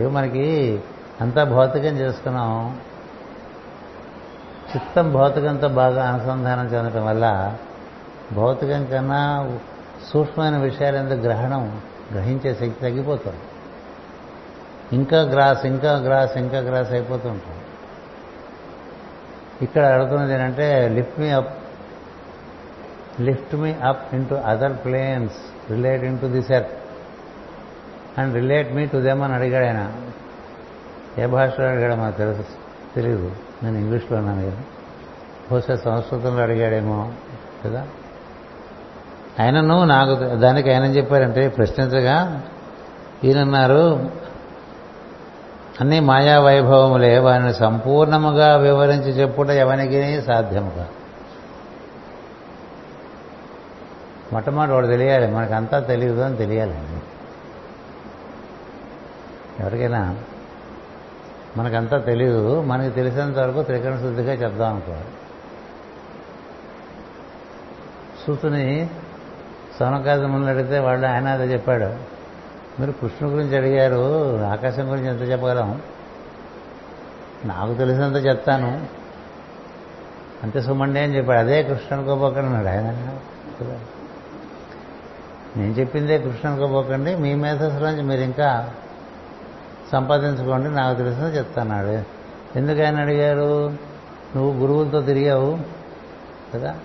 A: ఏవో మనకి అంతా భౌతికం చేసుకున్నాం. చిత్తం భౌతికంతో బాగా అనుసంధానం చెందటం వల్ల భౌతికం కన్నా సూక్ష్మమైన విషయాలు ఎందుకు గ్రహణం? గ్రహించే శక్తి తగ్గిపోతుంది. ఇంకా గ్రాస్ ఇంకా గ్రాస్ ఇంకా గ్రాస్ అయిపోతూ ఉంటాం ఇక్కడ అడుగుతున్నది ఏంటంటే lift me up lift me up into other planes relate to this earth and relate me to them అని అడిగాడు ఆయన. ఏ భాషలో అడిగాడో మాకు తెలుసు తెలియదు నేను ఇంగ్లీష్లో ఉన్నాను కదా. బహుశా సంస్కృతంలో అడిగాడేమో కదా? ఆయనను నాకు దానికి ఆయన చెప్పారంటే ప్రశ్నించగా ఈయనన్నారు అన్ని మాయా వైభవములే వారిని సంపూర్ణముగా వివరించి చెప్పుట ఎవరికి సాధ్యముగా. మొట్టమొదటి వాడు తెలియాలి మనకంతా తెలియదు అని తెలియాలండి. ఎవరికైనా మనకంతా తెలియదు మనకి తెలిసినంత వరకు త్రికరణ శుద్ధిగా చెప్దాం అనుకోవాలి. సూతుని సోనకాది ముందు అడిగితే వాళ్ళు ఆయన అదే చెప్పాడు. మీరు కృష్ణుడి గురించి అడిగారు ఆకాశం గురించి ఎంత చెప్పగలం? నాకు తెలిసినంత చెప్తాను. అంతే సుమండి అని చెప్పాడు. అదే కృష్ణ అనుకోబోకండి ఆయన నేను చెప్పిందే కృష్ణ అనుకోబోకండి మీ మేధస్సులోంచి మీరు ఇంకా సంపాదించుకోండి నాకు తెలిసిన చెప్తాన్నాడు. ఎందుకు ఆయన అడిగారు? నువ్వు గురువులతో తిరిగావు కదా?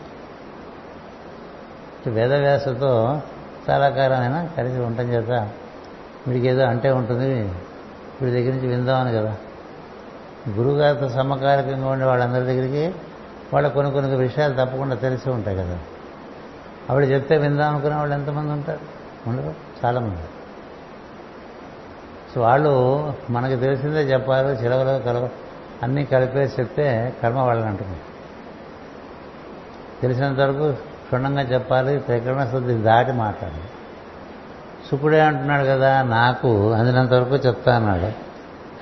A: వేదవ్యాసతో చాలా కాలం కలిసి ఉండటం చేత వీడికి ఏదో అంటే ఉంటుంది. వీడి దగ్గర నుంచి విందామని కదా. గురువుగారితో సమకాలికంగా ఉండే వాళ్ళందరి దగ్గరికి వాళ్ళ కొన్ని కొన్ని విషయాలు తప్పకుండా తెలిసి ఉంటాయి కదా. ఆవిడ చెప్తే విందాం అనుకునే వాళ్ళు ఎంతమంది ఉంటారు? ఉండరు. చాలామంది. సో వాళ్ళు మనకు తెలిసిందే చెప్పాలి చిలవలో కలవ అన్నీ కలిపేసి చెప్తే కర్మ వాళ్ళని అంటున్నారు తెలిసినంత వరకు క్షుణ్ణంగా చెప్పాలి త్రికరణ శుద్ధి దాటి మాట్లాడాలి శుకుడే అంటున్నాడు కదా నాకు అందినంతవరకు చెప్తా అన్నాడు.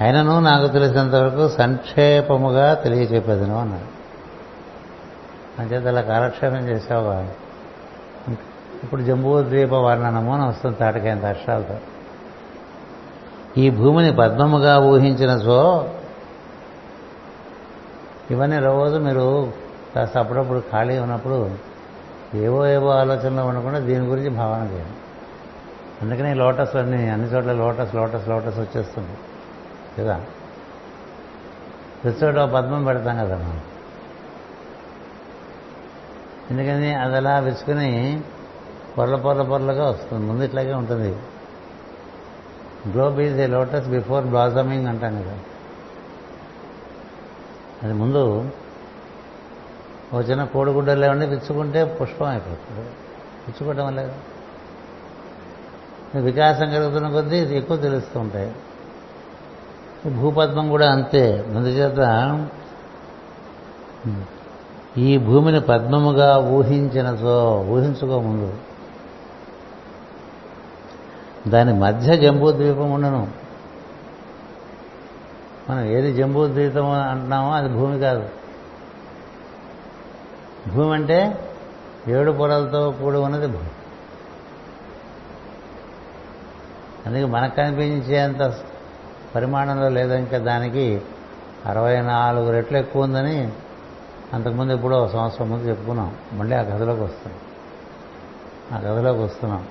A: అయినను నాకు తెలిసినంతవరకు సంక్షేపముగా తెలియచెప్పేదను అన్నాడు. అంచేత అలా కాలక్షేపం చేసావుగా ఇప్పుడు జంబూద్వీప వర్ణనము అని వస్తుంది తాటకైన అక్షరాలతో. ఈ భూమిని పద్మముగా ఊహించిన సో ఇవన్నీ రోజు మీరు కాస్త అప్పుడప్పుడు ఖాళీ ఉన్నప్పుడు ఏవో ఏవో ఆలోచనలు ఉండకుండా దీని గురించి భావన చేయండి అందుకనే లోటస్ అన్ని అన్ని చోట్ల లోటస్ లోటస్ లోటస్ వచ్చేస్తుంది. కదా? ప్రతి చోట పద్మం పెడతాం కదా మనం. ఎందుకని అది అలా విసుకుని పొరల పొరల పొరలుగా వస్తుంది. ముందు ఇట్లాగే ఉంటుంది. Globe is a lotus before blossoming అంటాం కదా. అది ముందు ఒక చిన్న కోడిగుడ్డలు లేవండి విచ్చుకుంటే పుష్పం అయిపోతుంది. విచ్చుకోవటం వల్ల వికాసం కలుగుతున్న కొద్దీ ఇది ఎక్కువ తెలుస్తూ ఉంటాయి. భూపద్మం కూడా అంతే. అందుచేత ఈ భూమిని పద్మముగా ఊహించినతో ఊహించుకో ముందు. దాని మధ్య జంబూద్వీపం ఉండను. మనం ఏది జంబూద్వీపం అంటున్నామో అది భూమి కాదు. భూమి అంటే ఏడు పొరలతో కూడి ఉన్నది భూమి. అందుకే మనకు కనిపించేంత పరిమాణంలో లేదు ఇంకా దానికి అరవై నాలుగు రెట్లు ఎక్కువ ఉందని అంతకుముందు ఎప్పుడో సంవత్సరం ముందు చెప్పుకున్నాం. మళ్ళీ ఆ కథలోకి వస్తాం. ఆ కథలోకి వస్తున్నాం.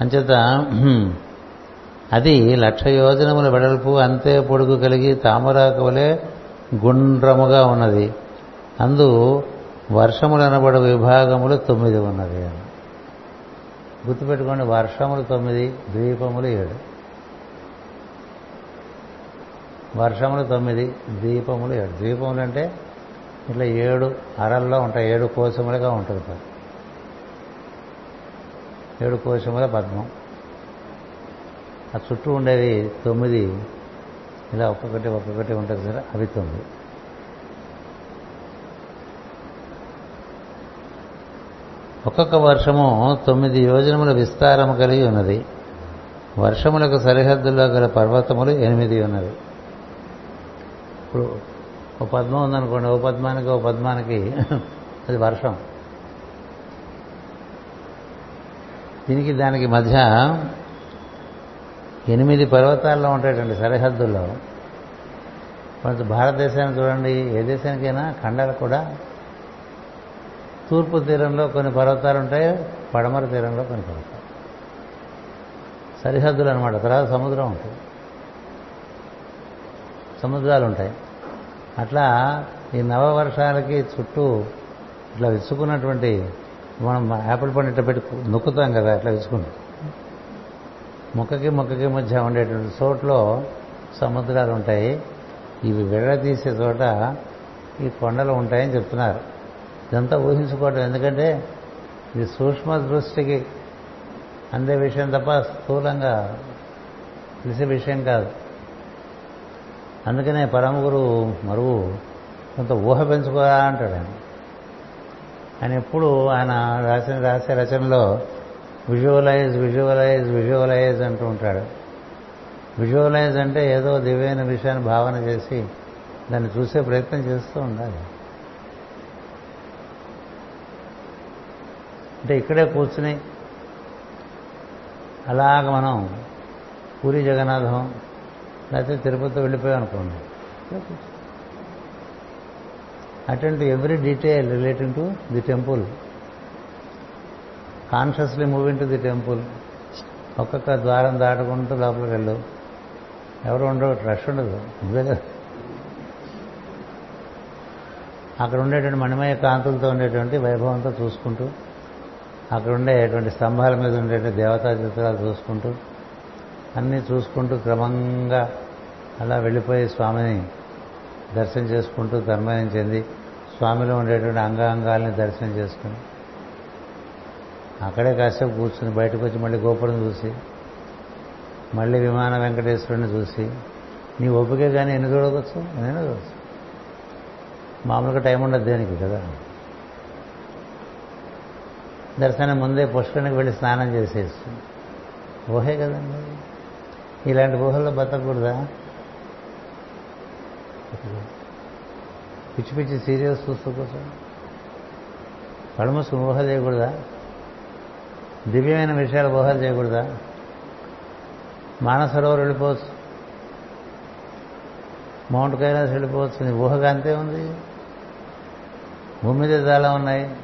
A: అంచేత అది లక్ష యోజనముల వెడల్పు అంతే పొడుగు కలిగి తామరాకవలే గుండ్రముగా ఉన్నది. అందు వర్షములు అనబడు విభాగములు తొమ్మిది ఉన్నది అని. గుర్తుపెట్టుకోండి వర్షములు తొమ్మిది ద్వీపములు ఏడు. వర్షములు తొమ్మిది ద్వీపములు ఏడు. ద్వీపములు అంటే ఇట్లా ఏడు అరల్లో ఉంటాయి ఏడు కోశములుగా ఉంటుంది ఏడు కోశముల పద్మం. ఆ చుట్టూ ఉండేవి తొమ్మిది ఇలా ఒక్కొక్కటి ఒక్కొక్కటి ఉంటుంది సరే అవి తొమ్మిది. ఒక్కొక్క వర్షము తొమ్మిది యోజనముల విస్తారము కలిగి ఉన్నది. వర్షములకు సరిహద్దుల్లో గల పర్వతములు ఎనిమిది ఉన్నవి. ఇప్పుడు ఓ పద్మం ఉందనుకోండి ఓ పద్మానికి ఓ పద్మానికి అది వర్షం. దీనికి దానికి మధ్య ఎనిమిది పర్వతాల్లో ఉంటాయండి సరిహద్దుల్లో. కొంత భారతదేశాన్ని చూడండి ఏ దేశానికైనా ఖండాలు కూడా తూర్పు తీరంలో కొన్ని పర్వతాలు ఉంటాయి పడమర తీరంలో కొన్ని పర్వతాలు. సరిహద్దులు అనమాట తర్వాత సముద్రం ఉంటుంది. సముద్రాలు ఉంటాయి. అట్లా ఈ నవవర్షాలకి చుట్టూ ఇట్లా విసుకున్నటువంటి మనం యాపిల్ పండు ఇట్లా పెట్టి నొక్కుతాం కదా అట్లా విసుకుంటాం. మొక్కకి మొక్కకి మధ్య ఉండేటువంటి చోట్లో సముద్రాలు ఉంటాయి. ఇవి విడదీసే చోట ఈ కొండలు ఉంటాయని చెప్తున్నారు. ఇదంతా ఊహించుకోవటం. ఎందుకంటే ఇది సూక్ష్మ దృష్టికి అందే విషయం తప్ప స్థూలంగా తెలిసే విషయం కాదు. అందుకనే పరమగురు మరువు కొంత ఊహ పెంచుకోరా అంటాడు ఆయన. ఆయన ఎప్పుడు ఆయన రాసిన రాసే రచనలో విజువలైజ్ విజువలైజ్ విజువలైజ్ అంటూ ఉంటాడు. విజువలైజ్ అంటే ఏదో దివ్యమైన విషయాన్ని భావన చేసి దాన్ని చూసే ప్రయత్నం చేస్తూ ఉండాలి. అంటే ఇక్కడే కూర్చుని అలాగ మనం పూరి జగన్నాథం లేకపోతే తిరుపతి వెళ్ళిపోయాం అనుకోండి. Attend every detail relating to the temple consciously moving to the temple ఒక్కొక్క ద్వారం దాటుకుంటూ లోపలికి వెళ్ళు. ఎవరు ఉండవు రష్ ఉండదు. నువ్వే కదా? అక్కడ ఉండేటువంటి మణిమయ కాంతులతో ఉండేటువంటి వైభవంతో చూసుకుంటూ అక్కడ ఉండేటువంటి స్తంభాల మీద ఉండేటువంటి దేవతా చిత్రాలు చూసుకుంటూ అన్నీ చూసుకుంటూ క్రమంగా అలా వెళ్ళిపోయి స్వామిని దర్శనం చేసుకుంటూ తన్మయం చెంది స్వామిలో ఉండేటువంటి అంగాంగాల్ని దర్శనం చేసుకుని అక్కడే కాసేపు కూర్చుని బయటకు వచ్చి మళ్ళీ గోపురం చూసి మళ్ళీ విమాన వెంకటేశ్వరుని చూసి నీ ఓపికే కానీ ఎన్ని చూడవచ్చు? నేను చూడవచ్చు. మామూలుగా టైం ఉండదు దేనికి కదా? దర్శనం ముందే పుష్కరానికి వెళ్ళి స్నానం చేసేసి ఊహే కదండి. ఇలాంటి ఊహల్లో బతకూడదా? పిచ్చి పిచ్చి సీరియల్స్ చూస్తూ కోసం కడుమూసుకుని ఊహ చేయకూడదా? దివ్యమైన విషయాలు ఊహలు చేయకూడదా? మానసరోవర్ వెళ్ళిపోవచ్చు. మౌంట్ కైలాస్ వెళ్ళిపోవచ్చు. నీ ఊహగా అంతే ఉంది. భూమి మీద చాలా ఉన్నాయి.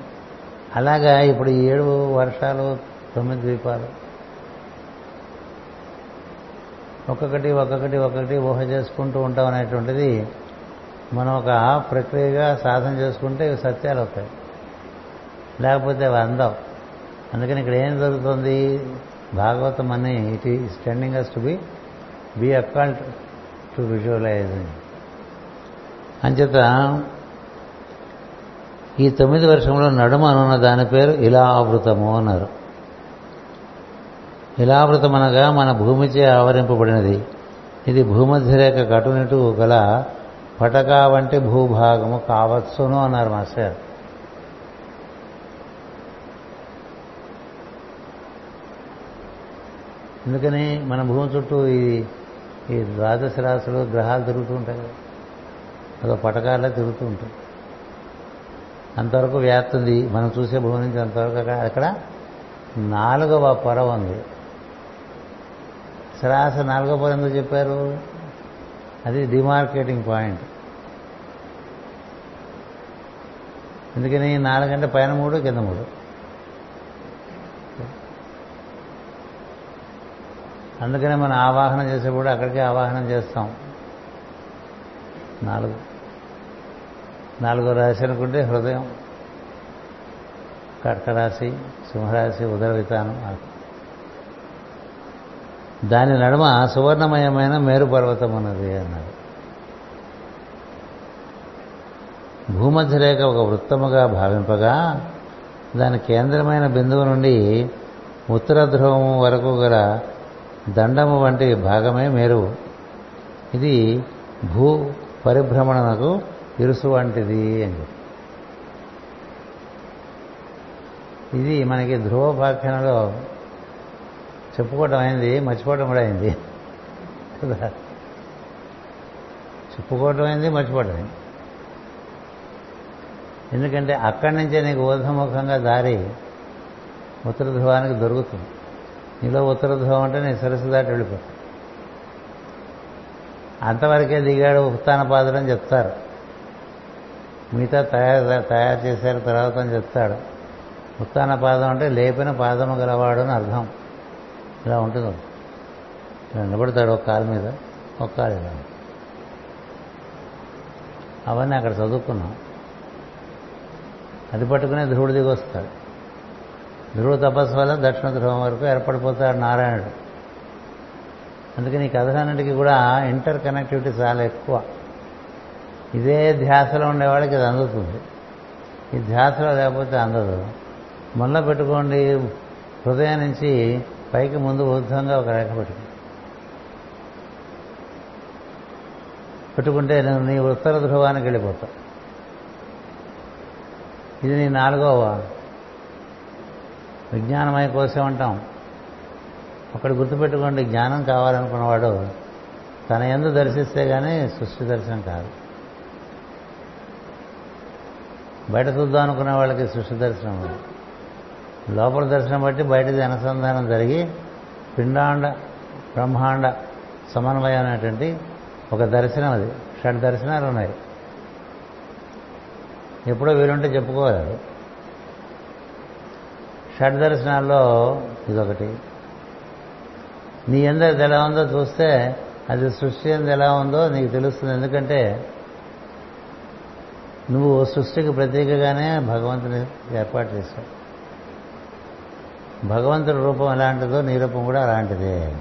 A: అలాగా ఇప్పుడు ఈ ఏడు వర్షాలు తొమ్మిది ద్వీపాలు. ఒక్కొక్కటి ఒక్కొక్కటి ఒక్కొక్కటి ఊహ చేసుకుంటూ ఉంటాం అనేటువంటిది మనం ఒక ప్రక్రియగా సాధన చేసుకుంటే ఇవి సత్యాలు అవుతాయి. లేకపోతే అవి అందం. అందుకని ఇక్కడ ఏం జరుగుతుంది? భాగవతం అని it is standing as to be be occult to visualizing అంచేత ఈ తొమ్మిది వర్షంలో నడుమ అనున్న దాని పేరు ఇలావృతము అన్నారు. ఇలావృతం అనగా మన భూమిచే ఆవరింపబడినది. ఇది భూమధ్యరేఖ కటునిటు గల పటకా వంటి భూభాగము కావచ్చును అన్నారు మాస్టర్. ఎందుకని మన భూమి చుట్టూ ఈ ఈ ద్వాదశ రాశులు గ్రహాలు తిరుగుతూ ఉంటాయి కదా. అదో పటకాలే తిరుగుతూ ఉంటాయి. అంతవరకు వ్యాప్తి ఉంది మనం చూసే భూమి నుంచి అంతవరకు అక్కడ నాలుగవ పొర ఉంది. సరాస నాలుగవ పొర ఎందుకు చెప్పారు? అది డిమార్కెటింగ్ పాయింట్ ఎందుకని? నాలుగంటే పైన మూడు కింద మూడు. అందుకనే మనం ఆవాహన చేసేప్పుడు అక్కడికే ఆవాహనం చేస్తాం. నాలుగు. నాలుగో రాశి అనుకుంటే హృదయం కర్కరాశి సింహరాశి ఉదర వితానం దాని నడుమ సువర్ణమయమైన మేరు పర్వతం ఉన్నది భూమధ్య భూమధ్యరేఖ ఒక వృత్తముగా భావింపగా దాని కేంద్రమైన బిందువు నుండి ఉత్తర ధ్రువము వరకు గల దండము వంటి భాగమే మేరువు. ఇది భూ పరిభ్రమణకు ఇరుసు వంటిది అని ఇది మనకి ధ్రువోపాఖ్యానంలో చెప్పుకోవటం అయింది మర్చిపోవటం కూడా అయింది. కదా? చెప్పుకోవటం అయింది మర్చిపోవటం అయింది. ఎందుకంటే అక్కడి నుంచే నీకు ఊర్ధముఖంగా దారి ఉత్తర ధ్రువానికి దొరుకుతుంది. నీలో ఉత్తర ధ్రువం అంటే నేను సరస్సు దాటి వెళ్ళిపోతాను అంతవరకే దిగాడు ఉత్తాన పాదుడు అని చెప్తారు. మిగతా తయారు తయారు చేశారు తర్వాత అని చెప్తాడు. ఉత్తాన పాదం అంటే లేపిన పాదము గలవాడు అని అర్థం. ఇలా ఉంటుంది. నిలబడతాడు ఒక కాలు మీద ఒక కాలు ఇలా. అవన్నీ అక్కడ చదువుకున్నాం. అది పట్టుకునే ధ్రువుడు దిగి వస్తాడు. ధ్రువుడు తపస్సు వల్ల దక్షిణ ధ్రువం వరకు ఏర్పడిపోతాడు నారాయణుడు. అందుకని ఈ కథలన్నిటికీ కూడా ఇంటర్ కనెక్టివిటీ చాలా ఎక్కువ. ఇదే ధ్యాసలో ఉండేవాళ్ళకి ఇది అందుతుంది ఈ ధ్యాసలో లేకపోతే అందదు. మొన్న పెట్టుకోండి హృదయం నుంచి పైకి ముందు ఉద్ధంగా ఒక రేఖ పెట్టుకో. పెట్టుకుంటే నువ్వు నీ ఉత్తర ధ్రువానికి వెళ్ళిపోతావు ఇది నీ నాలుగవ. విజ్ఞానమై కోశం అంటాం అక్కడ గుర్తుపెట్టుకోండి జ్ఞానం కావాలనుకున్నవాడు తన ఎందు దర్శిస్తే కానీ సృష్టి దర్శనం కాదు. బయట చూద్దాం అనుకున్న వాళ్ళకి సృష్టి దర్శనం. లోపల దర్శనం బట్టి బయటది అనుసంధానం జరిగి పిండాండ బ్రహ్మాండ సమన్వయం అనేటువంటి ఒక దర్శనం అది. షడ్ దర్శనాలు ఉన్నాయి. ఎప్పుడో వీలుంటే చెప్పుకోలేదు షడ్ దర్శనాల్లో ఇదొకటి. నీ ఎందరిది ఎలా ఉందో చూస్తే అది సృష్టి ఎందు ఎలా ఉందో నీకు తెలుస్తుంది. ఎందుకంటే నువ్వు సృష్టికి ప్రతీకగానే భగవంతుని ఏర్పాటు చేశావు. భగవంతుడి రూపం ఎలాంటిదో నీ రూపం కూడా అలాంటిదే.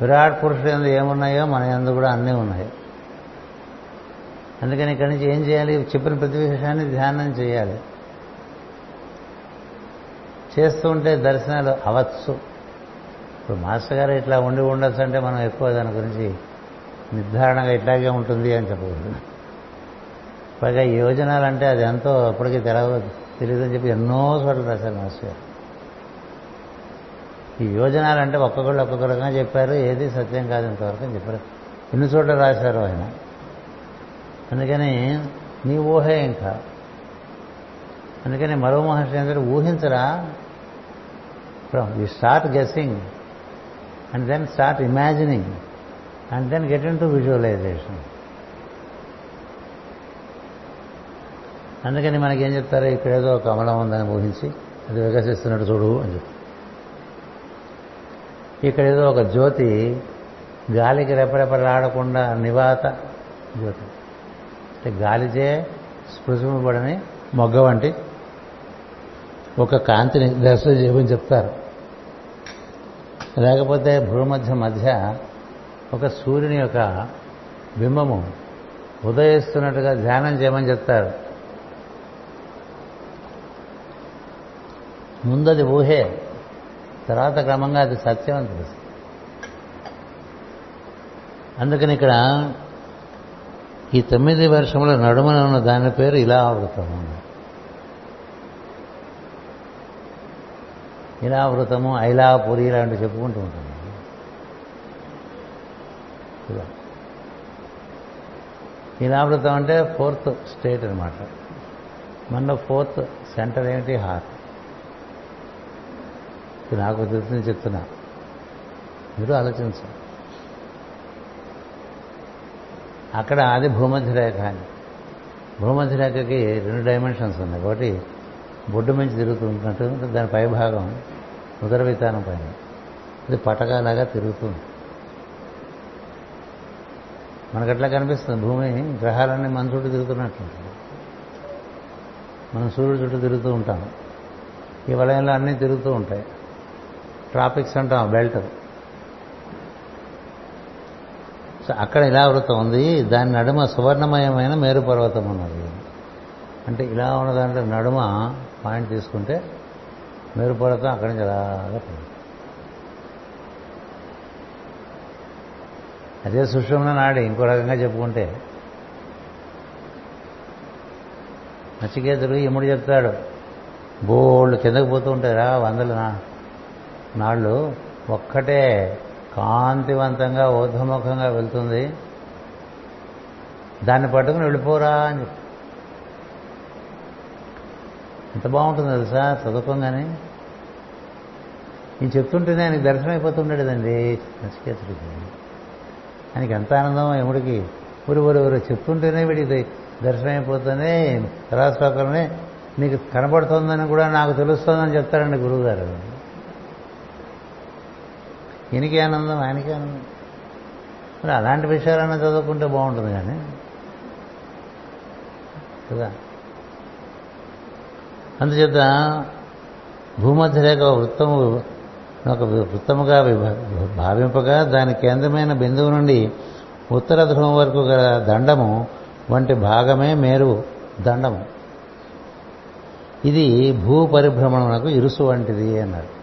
A: విరాట్ పురుషుడు ఎందు ఏమున్నాయో మన ఎందు కూడా అన్నీ ఉన్నాయి. అందుకని ఇక్కడి నుంచి ఏం చేయాలి? చెప్పిన ప్రతి విషయాన్ని ధ్యానం చేయాలి. చేస్తూ ఉంటే దర్శనాలు అవచ్చు ఇప్పుడు మాస్టర్ గారు ఇట్లా ఉండి ఉండొచ్చు అంటే మనం ఎక్కువ దాని గురించి నిర్ధారణగా ఇట్లాగే ఉంటుంది అని చెప్పకూడదు. పైగా యోజనాలు అంటే అది ఎంతో అప్పటికి తెలియదు తెలియదని చెప్పి ఎన్నో చోట్ల రాశారు మాస్టర్ గారు. ఈ యోజనాలు అంటే ఒక్కొక్కళ్ళు ఒక్కొక్క రకంగా చెప్పారు ఏది సత్యం కాదు ఇంతవరకు అని చెప్పారు. ఎన్ని చోట్ల రాశారు ఆయన? అందుకని నీ ఊహే ఇంకా. అందుకని మరో మహర్షి అందరూ ఊహించరా? You start guessing and then start imagining and then get in to visualization అందుకని మనకేం చెప్తారు ఇక్కడ ఏదో ఒక కమలం ఉందని ఊహించి అది వికసిస్తున్నట్టు చూడు అని చెప్తారు ఇక్కడ ఏదో ఒక జ్యోతి గాలికి రెపరెపలాడకుండా నివాత జ్యోతి. అంటే గాలిచే స్పృశింపబడని మొగ్గ వంటి ఒక కాంతిని దర్శనం చేయమని చెప్తారు. లేకపోతే భూమధ్య మధ్య ఒక సూర్యుని యొక్క బింబము ఉదయిస్తున్నట్టుగా ధ్యానం చేయమని చెప్తారు. ముందది ఊహే తర్వాత క్రమంగా అది సత్యం అని తెలుస్తుంది అందుకని ఇక్కడ ఈ తొమ్మిది వర్షముల నడుమన ఉన్న దాని పేరు ఇలా వృతము ఇలా వృతము ఐలాపురి ఇలాంటివి చెప్పుకుంటూ ఉంటాం ఇలా. ఇలావృతం అంటే ఫోర్త్ స్టేట్ అనమాట మన ఫోర్త్ సెంటర్ ఏంటి? హార్ట్. ఇది నాకు తెలిసింది చెప్తున్నా. మీరు ఆలోచించండి. అక్కడ అది భూమధ్యరేఖ అని. భూమధ్యరేఖకి రెండు డైమెన్షన్స్ ఉన్నాయి. ఒకటి బొడ్డు మించి తిరుగుతుంటున్నట్టు దాని పై భాగం ఉదర వితానం పైన. ఇది పటకాలాగా తిరుగుతుంది. మనకు ఎట్లా కనిపిస్తుంది. భూమి గ్రహాలన్నీ మన చుట్టూ తిరుగుతున్నట్టు. మనం సూర్యుడు చుట్టూ తిరుగుతూ ఉంటాం. ఈ వలయంలో అన్నీ తిరుగుతూ ఉంటాయి. ట్రాఫిక్స్ అంటాం బెల్ట్ సో అక్కడ ఇలా వృత్తం ఉంది. దాని నడుమ సువర్ణమయమైన మేరు పర్వతం ఉన్నది. అంటే ఇలా ఉన్న దాంట్లో నడుమ పాయింట్ తీసుకుంటే మేరు పర్వతం అక్కడి నుంచి అలాగా అదే సుషుమ్న నాడి ఇంకో రకంగా చెప్పుకుంటే నచికేతుడు యముడు చెప్తాడు బోళ్ళు కిందకు పోతూ ఉంటారా వందలు నా నాళ్ళు ఒక్కటే కాంతివంతంగా ఊర్ధముఖంగా వెళ్తుంది. దాన్ని పట్టుకుని వెళ్ళిపోరా అని చెప్పి. ఎంత బాగుంటుంది తెలుసా? చదువుకోగానే. నేను చెప్తుంటేనే ఆయనకి దర్శనం అయిపోతుండేదండి నచికేతుడికి. ఆయనకి ఎంత ఆనందం ఎముడికి ఊరు ఊరు ఊరు చెప్తుంటేనే వీడికి దర్శనం అయిపోతూనే తర్వాత నీకు కనబడుతోందని కూడా నాకు తెలుస్తోందని చెప్తారండి గురువుగారు. ఈయనకి ఆనందం ఆయనకి ఆనందం. మరి అలాంటి విషయాలన్నా చదువుకుంటే బాగుంటుంది కానీ. కదా? అందుచేత భూమధ్యరేఖ వృత్తము ఒక వృత్తముగా భావింపగా దాని కేంద్రమైన బిందువు నుండి ఉత్తర ధ్రువం వరకు గల దండము వంటి భాగమే మేరు దండము. ఇది భూ పరిభ్రమణకు ఇరుసు వంటిది అన్నారు.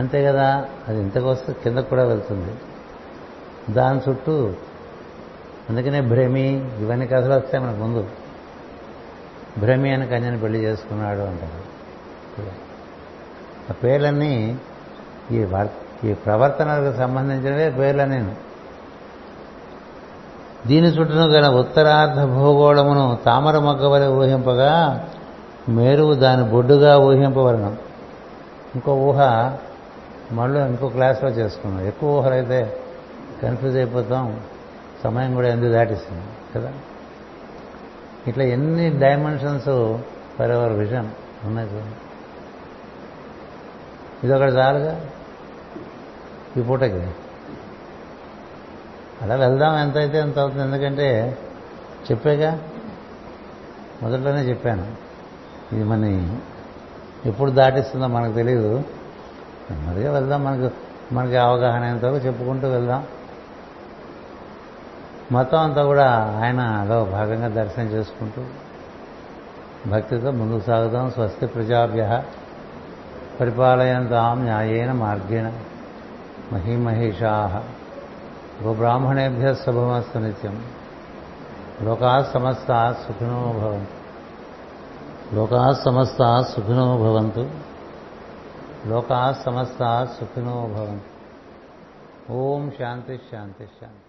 A: అంతే కదా? అది ఇంతకొస్తే కింద కిందకు కూడా వెళ్తుంది. దాని చుట్టూ అందుకనే భ్రమి ఇవన్నీ కథలు వస్తాయి మనకు ముందు. భ్రమి అని కన్యను పెళ్ళి చేసుకున్నాడు అంటారు. ఆ పేర్లన్నీ ఈ ఈ ప్రవర్తనలకు సంబంధించినవే పేర్లన్నీ. దీని చుట్టూను గల ఉత్తరార్ధ భూగోళమును తామర మొగ్గ వలె ఊహింపగా మేరువు దాని బొడ్డుగా ఊహింపవలను ఇంకో ఊహ మళ్ళీ ఇంకో క్లాస్లో చేసుకున్నాం. ఎక్కువ అయితే కన్ఫ్యూజ్ అయిపోతాం. సమయం కూడా ఎందుకు దాటిస్తుంది కదా? ఇట్లా ఎన్ని డైమెన్షన్స్ ఫర్ అవర్ విజన్ ఉన్నాయి చూడండి ఇది ఒకటి చాలుగా? ఈ పూటకి. అలా వెళ్దాం. ఎంత అయితే ఎంత అవుతుంది. ఎందుకంటే చెప్పాగా? మొదట్లోనే చెప్పాను. ఇది మన ఎప్పుడు దాటిస్తుందో మనకు తెలియదు నెమ్మదిగా వెళ్దాం మనకు మనకి అవగాహన ఎంతవరకు చెప్పుకుంటూ వెళ్దాం. మొత్తం అంతా కూడా ఆయనలో భాగంగా దర్శనం చేసుకుంటూ భక్తితో ముందుకు సాగుదాం. స్వస్తి ప్రజాభ్య పరిపాలయంతాం న్యాయేన మార్గేణ మహిమహేషా. గోబ్రాహ్మణేభ్య శుభమస్తు నిత్యం. లోకా సమస్త సుఖినో భవంతు. లోకా సమస్త సుఖినో భవంతు. లోకా సమస్త సుఖినో భవంతు ఓం శాంతి శాంతి శాంతి